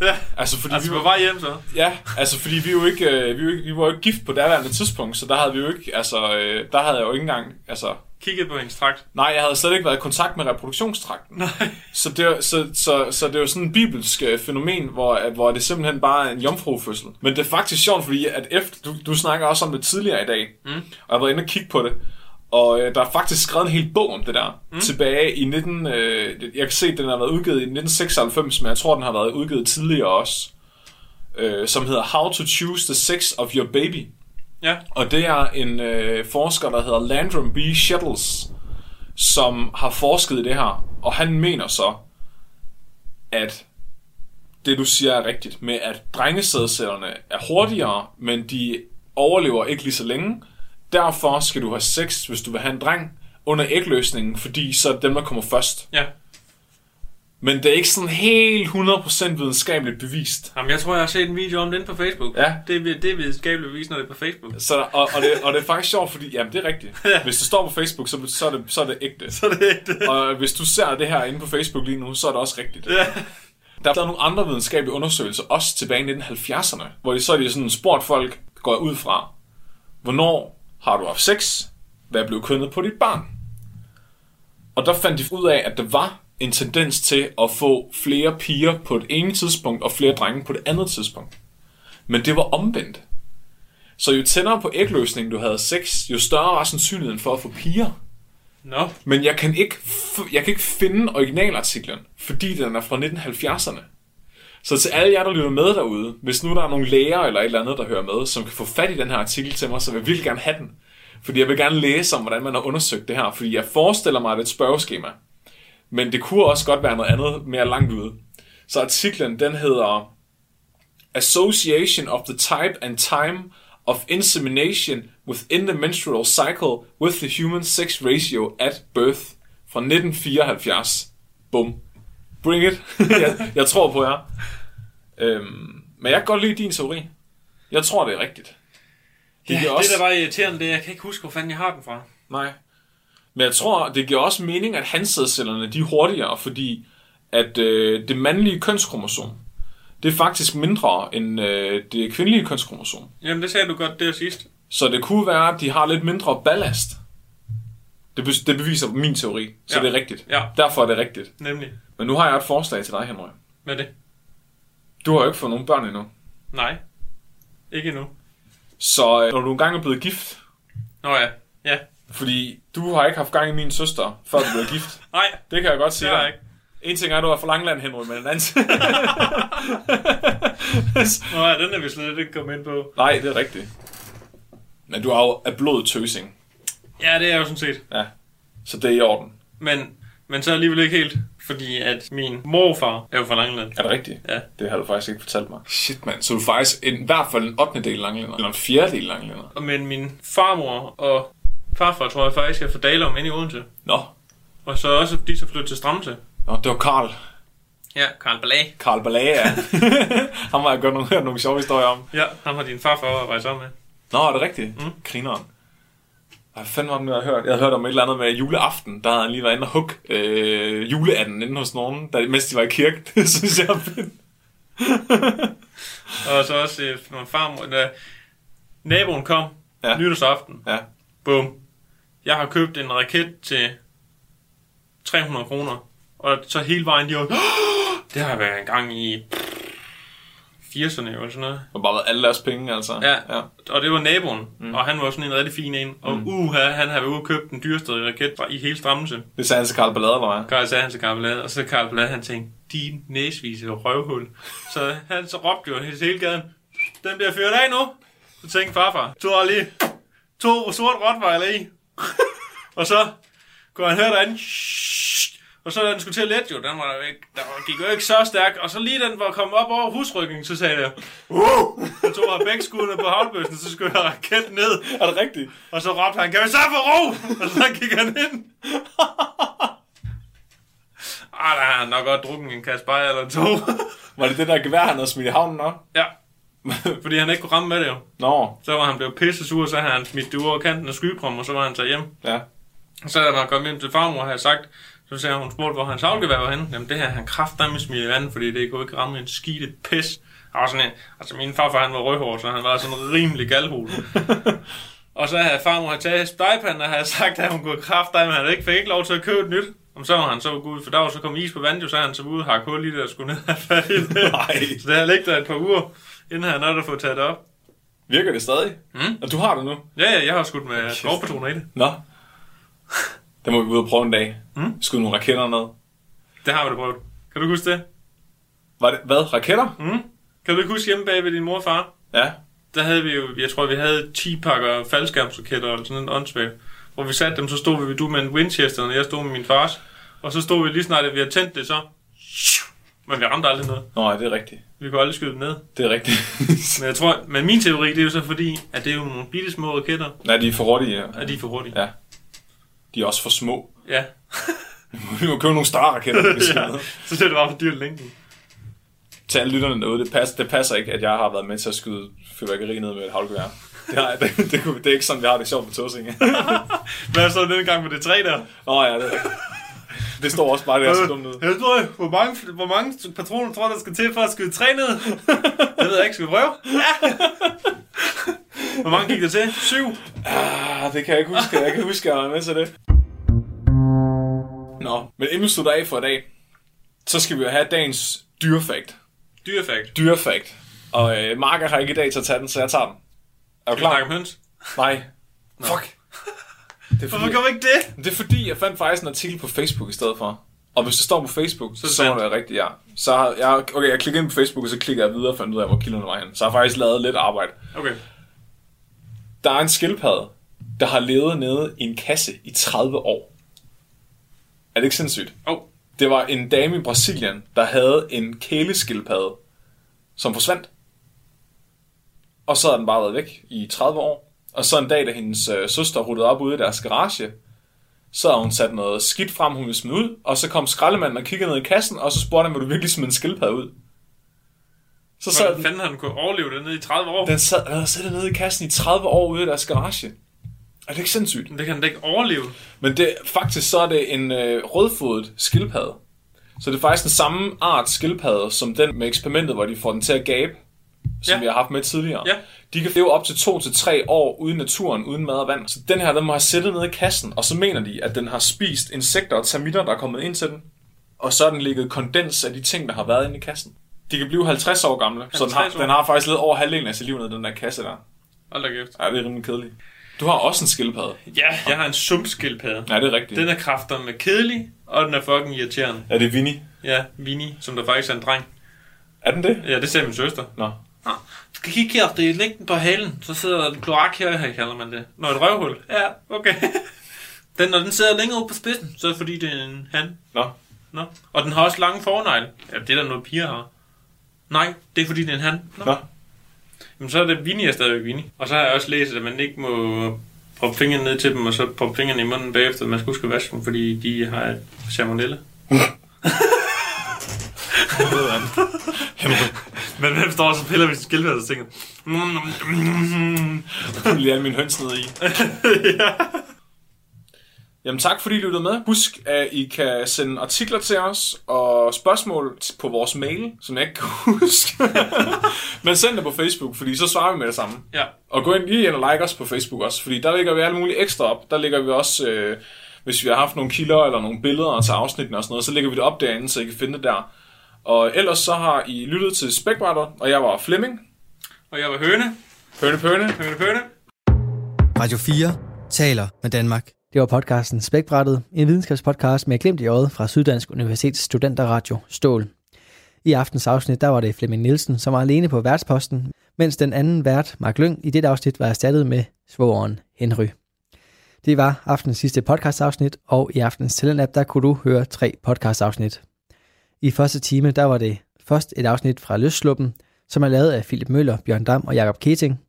Ja. Altså, fordi Altså vi var, vej hjem så. ja, altså, fordi vi jo ikke, øh, vi, jo ikke, vi var jo ikke gift på daværende tidspunkt, så der havde vi jo ikke, altså, øh, der havde jeg jo ikke engang, altså, Kigget på hendes trakt. nej, jeg havde slet ikke været i kontakt med reproduktionstrakten. Nej. Så det, er- så, så, så det er jo sådan en bibelsk øh, fænomen, hvor, at- hvor det simpelthen bare er en jomfrufødsel. Men det er faktisk sjovt, fordi at efter, du, du snakker også om det tidligere i dag, mm. og jeg har været inde og kigge på det, og øh, der er faktisk skrevet en hel bog om det der, mm. tilbage i 19... Øh, jeg kan se, at den har været udgivet i 1996, men jeg tror, den har været udgivet tidligere også, øh, som hedder How to Choose the Sex of Your Baby. Ja. Og det er en øh, forsker, der hedder Landrum B. Shuttles, som har forsket i det her. Og han mener så, at det du siger er rigtigt, med at drengesædcellerne er hurtigere, men de overlever ikke lige så længe. Derfor skal du have sex, hvis du vil have en dreng, under ægløsningen, fordi så er det dem, der kommer først. Ja. Men det er ikke sådan helt 100% videnskabeligt bevist. Jamen, jeg tror, jeg har set en video om den på Facebook. Ja. Det, er- det er videnskabeligt bevis, når det er på Facebook. Så, og, og, det, og det er faktisk sjovt, fordi jamen, det er rigtigt. Hvis det står på Facebook, så, så, er, det, så er det ægte. Så det er det. Og hvis du ser det her inde på Facebook lige nu, så er det også rigtigt. Ja. Der er nogle andre videnskabelige undersøgelser, også tilbage i 1970'erne, hvor de så er de sådan spurgt folk, går ud fra, hvornår har du haft sex? Hvad blev kønnet på dit barn? Og der fandt de ud af, at der var en tendens til at få flere piger på et ene tidspunkt, og flere drenge på det andet tidspunkt. Men det var omvendt. Så jo tættere på ægløsningen du havde sex, jo større var sandsynligheden for at få piger. Nå. Men jeg kan ikke, f- jeg kan ikke finde originalartiklen, fordi den er fra 1970'erne. Så til alle jer, der lytter med derude, hvis nu der er nogle læger eller et eller andet, der hører med, som kan få fat i den her artikel til mig, så vil jeg virkelig gerne have den. Fordi jeg vil gerne læse om, hvordan man har undersøgt det her, fordi jeg forestiller mig, at det er et spørgeskema. Men det kunne også godt være noget andet mere langt ude. Så artiklen, den hedder Association of the Type and Time of Insemination within the Menstrual Cycle with the Human Sex Ratio at Birth fra 1974. Bum. Bring it. jeg, jeg tror på jer. Øhm, men jeg kan godt lide din teori. Jeg tror, det er rigtigt. Det, ja, giver det der var irriterende, det er, jeg kan ikke huske, hvor fanden jeg har den fra. Nej. Men jeg tror, det giver også mening, at hansædcellerne de er hurtigere, fordi at øh, det mandlige kønskromosom, det er faktisk mindre end øh, det kvindelige kønskromosom. Jamen, det sagde du godt der sidst. Så det kunne være, at de har lidt mindre ballast. Det, be- det beviser min teori, så Ja. det er rigtigt. Ja. Derfor er det rigtigt. Nemlig. Men nu har jeg et forslag til dig, Henrik. Hvad er det? Du har jo ikke fået nogen børn endnu. Nej. Ikke endnu. Så øh, når du engang er blevet gift, Nå ja. Ja. fordi du har ikke haft gang i min søster, før du blev gift. Nej, Det kan jeg godt sige dig. ikke. En ting er, at du er fra Langland, Henrik, men en anden Nå ja, den er vi slet ikke kommet ind på. Nej, det er rigtigt. Men du har jo af blod tøsing. Ja, det er jeg jo sådan set. Ja. Så det er i orden. Men, men så alligevel ikke helt. Fordi at min morfar er jo fra Langeland. Er det rigtigt? Ja. Det har du faktisk ikke fortalt mig. Shit, mand. Så du er faktisk en, i hvert fald en 8. del langlænder. Eller en fjerdedel langlænder. Og Men min farmor og farfar tror jeg faktisk er fra Dalum inde i Odense. Nå. Og så også de så flyttet til Stramse. Nå, det var Karl. Ja, Karl Ballag. Karl Balage, ja. Ham har jeg godt nogle, hørt nogle sjove historier om. Ja, ham har din farfar arbejdet sammen med. Nå, er det rigtigt? Mm. Grineren. Hvad fanden var det, jeg har hørt? Jeg havde hørt om et eller andet med juleaften. Der havde han lige været inde og hugge øh, juleanden inde hos nogen, der, mens de var i kirke. Det synes jeg er fedt. Og så også øh, når farmor, da naboen kom Ja. nytårsaften. Ja. Bum. Jeg har købt en raket til 300 kroner. Og så hele vejen, de var, det har været en gang i 80'erne eller sådan noget. Det har bare været alle deres penge, altså. Ja. ja. Og det var naboen, mm. og han var sådan en rigtig fin en. Og mm. uha, han havde og købt den dyreste raket i hele Strammelse. Det sagde han til Karl Ballade, eller hvad? Karl sagde han til Karl Blade, og så Karl Blade, han tænkte, din næsvise røvhul. Så han så råbte jo hele gaden, den bliver fyret af nu. Så tænkte farfar, har lige to sort rottweiler i. og så kunne han høre derinde, og så da den skulle til at lette jo, den var der, ikke, der var- gik jo ikke så stærkt, og så lige den var kommet op over husryggen, så sagde jeg, uh! så tog han begge skuddene på havlbøssen, så skulle jeg raketten ned, Er det rigtigt? og så råbte han, kan vi så få ro? Og så gik han ind. Ah, der har han nok godt drukket en kasse bajer eller to. Var det det der gevær, han havde smidt i havnen også? ja. Fordi han ikke kunne ramme med det jo. Nå, Så var han blevet pisse sur, så havde han smidt det ud over kanten af skybrummen, og så var han taget hjem. ja. Så da man kom hjem til farmor havde sagt, så sagde hun, spurgte, hvor hans havlgevær var henne. Jamen det her, han kraftedeme smidt i vandet, fordi det kunne ikke ramme en skide pis. Og var sådan en, altså min farfar, han var rødhård, så han var sådan en rimelig galhul. og så havde farmor havde taget stegepanden og havde sagt, at hun kunne kraftedeme, han ikke fik ikke lov til at købe et nyt. Om så var han så ud, for der var så kom is på vandet, jo, så han så ude og hakke hul i det og skulle ned og fat i det. Nej. Så det har ligget der et par uger, inden han nåede at få taget det op. Virker det stadig? Mm. Og du har det nu? Ja, ja, jeg har skudt med skovpatroner i det. Nå. Det må vi ud og prøve en dag. Mm. Skyde nogle raketter ned. Det har vi da prøvet. Kan du huske det? Var det, hvad? Raketter? Mm. Kan du ikke huske hjemme bag ved din mor og far? Ja. Der havde vi jo, jeg tror vi havde 10 pakker faldskærmsraketter eller sådan en åndssvagt. Hvor vi satte dem, så stod vi, du med en Winchester, og jeg stod med min fars. Og så stod vi lige snart, at vi havde tændt det, så... Men vi ramte aldrig noget. Nå, ja, det er rigtigt. Vi kunne aldrig skyde dem ned. Det er rigtigt. Men jeg tror, men min teori, det er jo så fordi, at det er jo nogle bitte små raketter, Nej, de er for hurtige. Ja. og de er for hurtige. Ja. De er også for små. Ja. Vi må købe nogle større raketter, vi skal ja. Så det er bare for dyrt længden. Til alle lytterne derude, det, passer, det passer ikke, at jeg har været med til at skyde fyrværkeri ned med et havlgevær. Det, har, det, det, det, det, er ikke sådan, vi har det sjovt på Tåsinge. Hvad så den gang med det træ der? Nå ja, det. Det står også bare, det er så dumt ud. Jeg tror, hvor mange, hvor mange patroner tror du, der skal til for at skyde træ ned? Det ved jeg ikke. Skal vi prøve? Ja. Hvor mange gik der til? Syv. Ah, det kan jeg ikke huske. Jeg kan huske, at jeg var med til det. Nå, men inden vi slutter af for i dag, så skal vi jo have dagens dyrefakt. Dyrefakt. Dyrefakt. Og øh, Marker har ikke i dag til at tage den, så jeg tager den. Er du Skal vi klar? høns? Nej. Fuck. Det er, Hvorfor fordi, gør vi ikke det? det er fordi, jeg fandt faktisk en artikel på Facebook i stedet for. Og hvis det står på Facebook, så, er så må sandt. det være rigtigt, ja. Så har jeg, okay, jeg klikker ind på Facebook, og så klikker jeg videre og fandt ud af, hvor kilderne var hen. Så jeg har faktisk lavet lidt arbejde. Okay. Der er en skildpadde, der har levet nede i en kasse i 30 år. Er det ikke sindssygt? Oh. Det var en dame i Brasilien, der havde en kæleskildpadde, som forsvandt. Og så har den bare været væk i 30 år. Og så en dag, da hendes øh, søster ruttede op ude i deres garage, så har hun sat noget skidt frem, hun ville smide ud, og så kom skraldemanden og kiggede ned i kassen, og så spurgte han, vil du virkelig smide en skildpadde ud? Så sad Hvordan den, fanden har den kunne overleve det nede i 30 år? den sad, den havde siddet nede i kassen i 30 år ude i deres garage. Er det ikke sindssygt? Men det kan den ikke overleve. Men det, faktisk så er det en øh, rødfodet skildpadde. Så det er faktisk den samme art skildpadde, som den med eksperimentet, hvor de får den til at gabe, som Ja. vi har haft med tidligere. Ja. De kan leve op til to til tre år ude i naturen, uden mad og vand. Så den her, den må have sættet nede i kassen, og så mener de, at den har spist insekter og termitter, der er kommet ind til den. Og så er den ligget kondens af de ting, der har været inde i kassen. De kan blive 50 år gamle, så den har, 50 år? den har faktisk levet over halvdelen af sit liv nede i den der kasse der. Hold da kæft. Ja, det er rimelig kedeligt. Du har også en skildpadde. Ja, jeg har en sumpskildpadde. Ja, det er rigtigt. Den er kræfter med kedelig, og den er fucking irriterende. Er det Vinnie? Ja, Vinnie, som der faktisk er en dreng. Er den det? Ja, det sagde min søster. Nå. Du skal kigge her, det er lægge den på halen, så sidder der en kloak her, her kalder man det. Når et røvhul. Ja, okay. Den, når den sidder længere ude på spidsen, så er det fordi, det er en han. Nå. Nå. Og den har også lange fornegle. Ja, det er der noget piger har. Nej, det er fordi, det er en han. Nå. Nå. Jamen, så er det Vinnie er stadigvæk Vinnie. Og så har jeg også læst, at man ikke må proppe fingrene ned til dem, og så proppe fingrene i munden bagefter. Man skal huske at vaske dem, fordi de har et salmonella. Men hvem står så piller ved sin skildpadde og tænker... Jeg vil min høns ned i. Jamen tak fordi du lyttede med. Husk, at I kan sende artikler til os og spørgsmål på vores mail, som jeg ikke kan huske. Men send det på Facebook, fordi så svarer vi med det samme. Ja. Og gå ind lige ind og like os på Facebook også, fordi der lægger vi alle mulige ekstra op. Der lægger vi også, øh, hvis vi har haft nogle kilder eller nogle billeder til afsnittene og sådan noget, så lægger vi det op derinde, så I kan finde det der. Og ellers så har I lyttet til Spækbrætter, og jeg var Flemming. Og jeg var høne. Pøne pøne. Høne, høne. Radio 4 taler med Danmark. Det var podcasten Spækbrættet, en videnskabspodcast med glimt i øjet fra Syddansk Universitets Studenterradio Stål. I aftens afsnit, der var det Flemming Nielsen, som var alene på værtsposten, mens den anden vært, Mark Lyng, i det afsnit var erstattet med svogeren Henry. Det var aftens sidste podcastafsnit, og i aftens Talent-app, der kunne du høre tre podcastafsnit. I første time, der var det først et afsnit fra Løssluppen, som er lavet af Philip Møller, Bjørn Dam og Jakob Keting,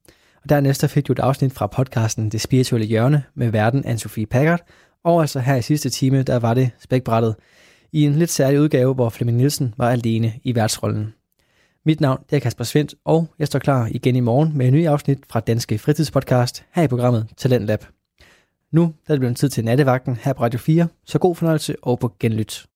og dernæst fik du et afsnit fra podcasten Det Spirituelle Hjørne med verden Anne-Sophie Packard, og altså her i sidste time, der var det spækbrættet. i en lidt særlig udgave, hvor Flemming Nielsen var alene i værtsrollen. Mit navn det er Kasper Svendt, og jeg står klar igen i morgen med en ny afsnit fra Danske Fritidspodcast her i programmet Talentlab. Nu er det blevet tid til nattevagten her på Radio 4, så god fornøjelse og på genlyt.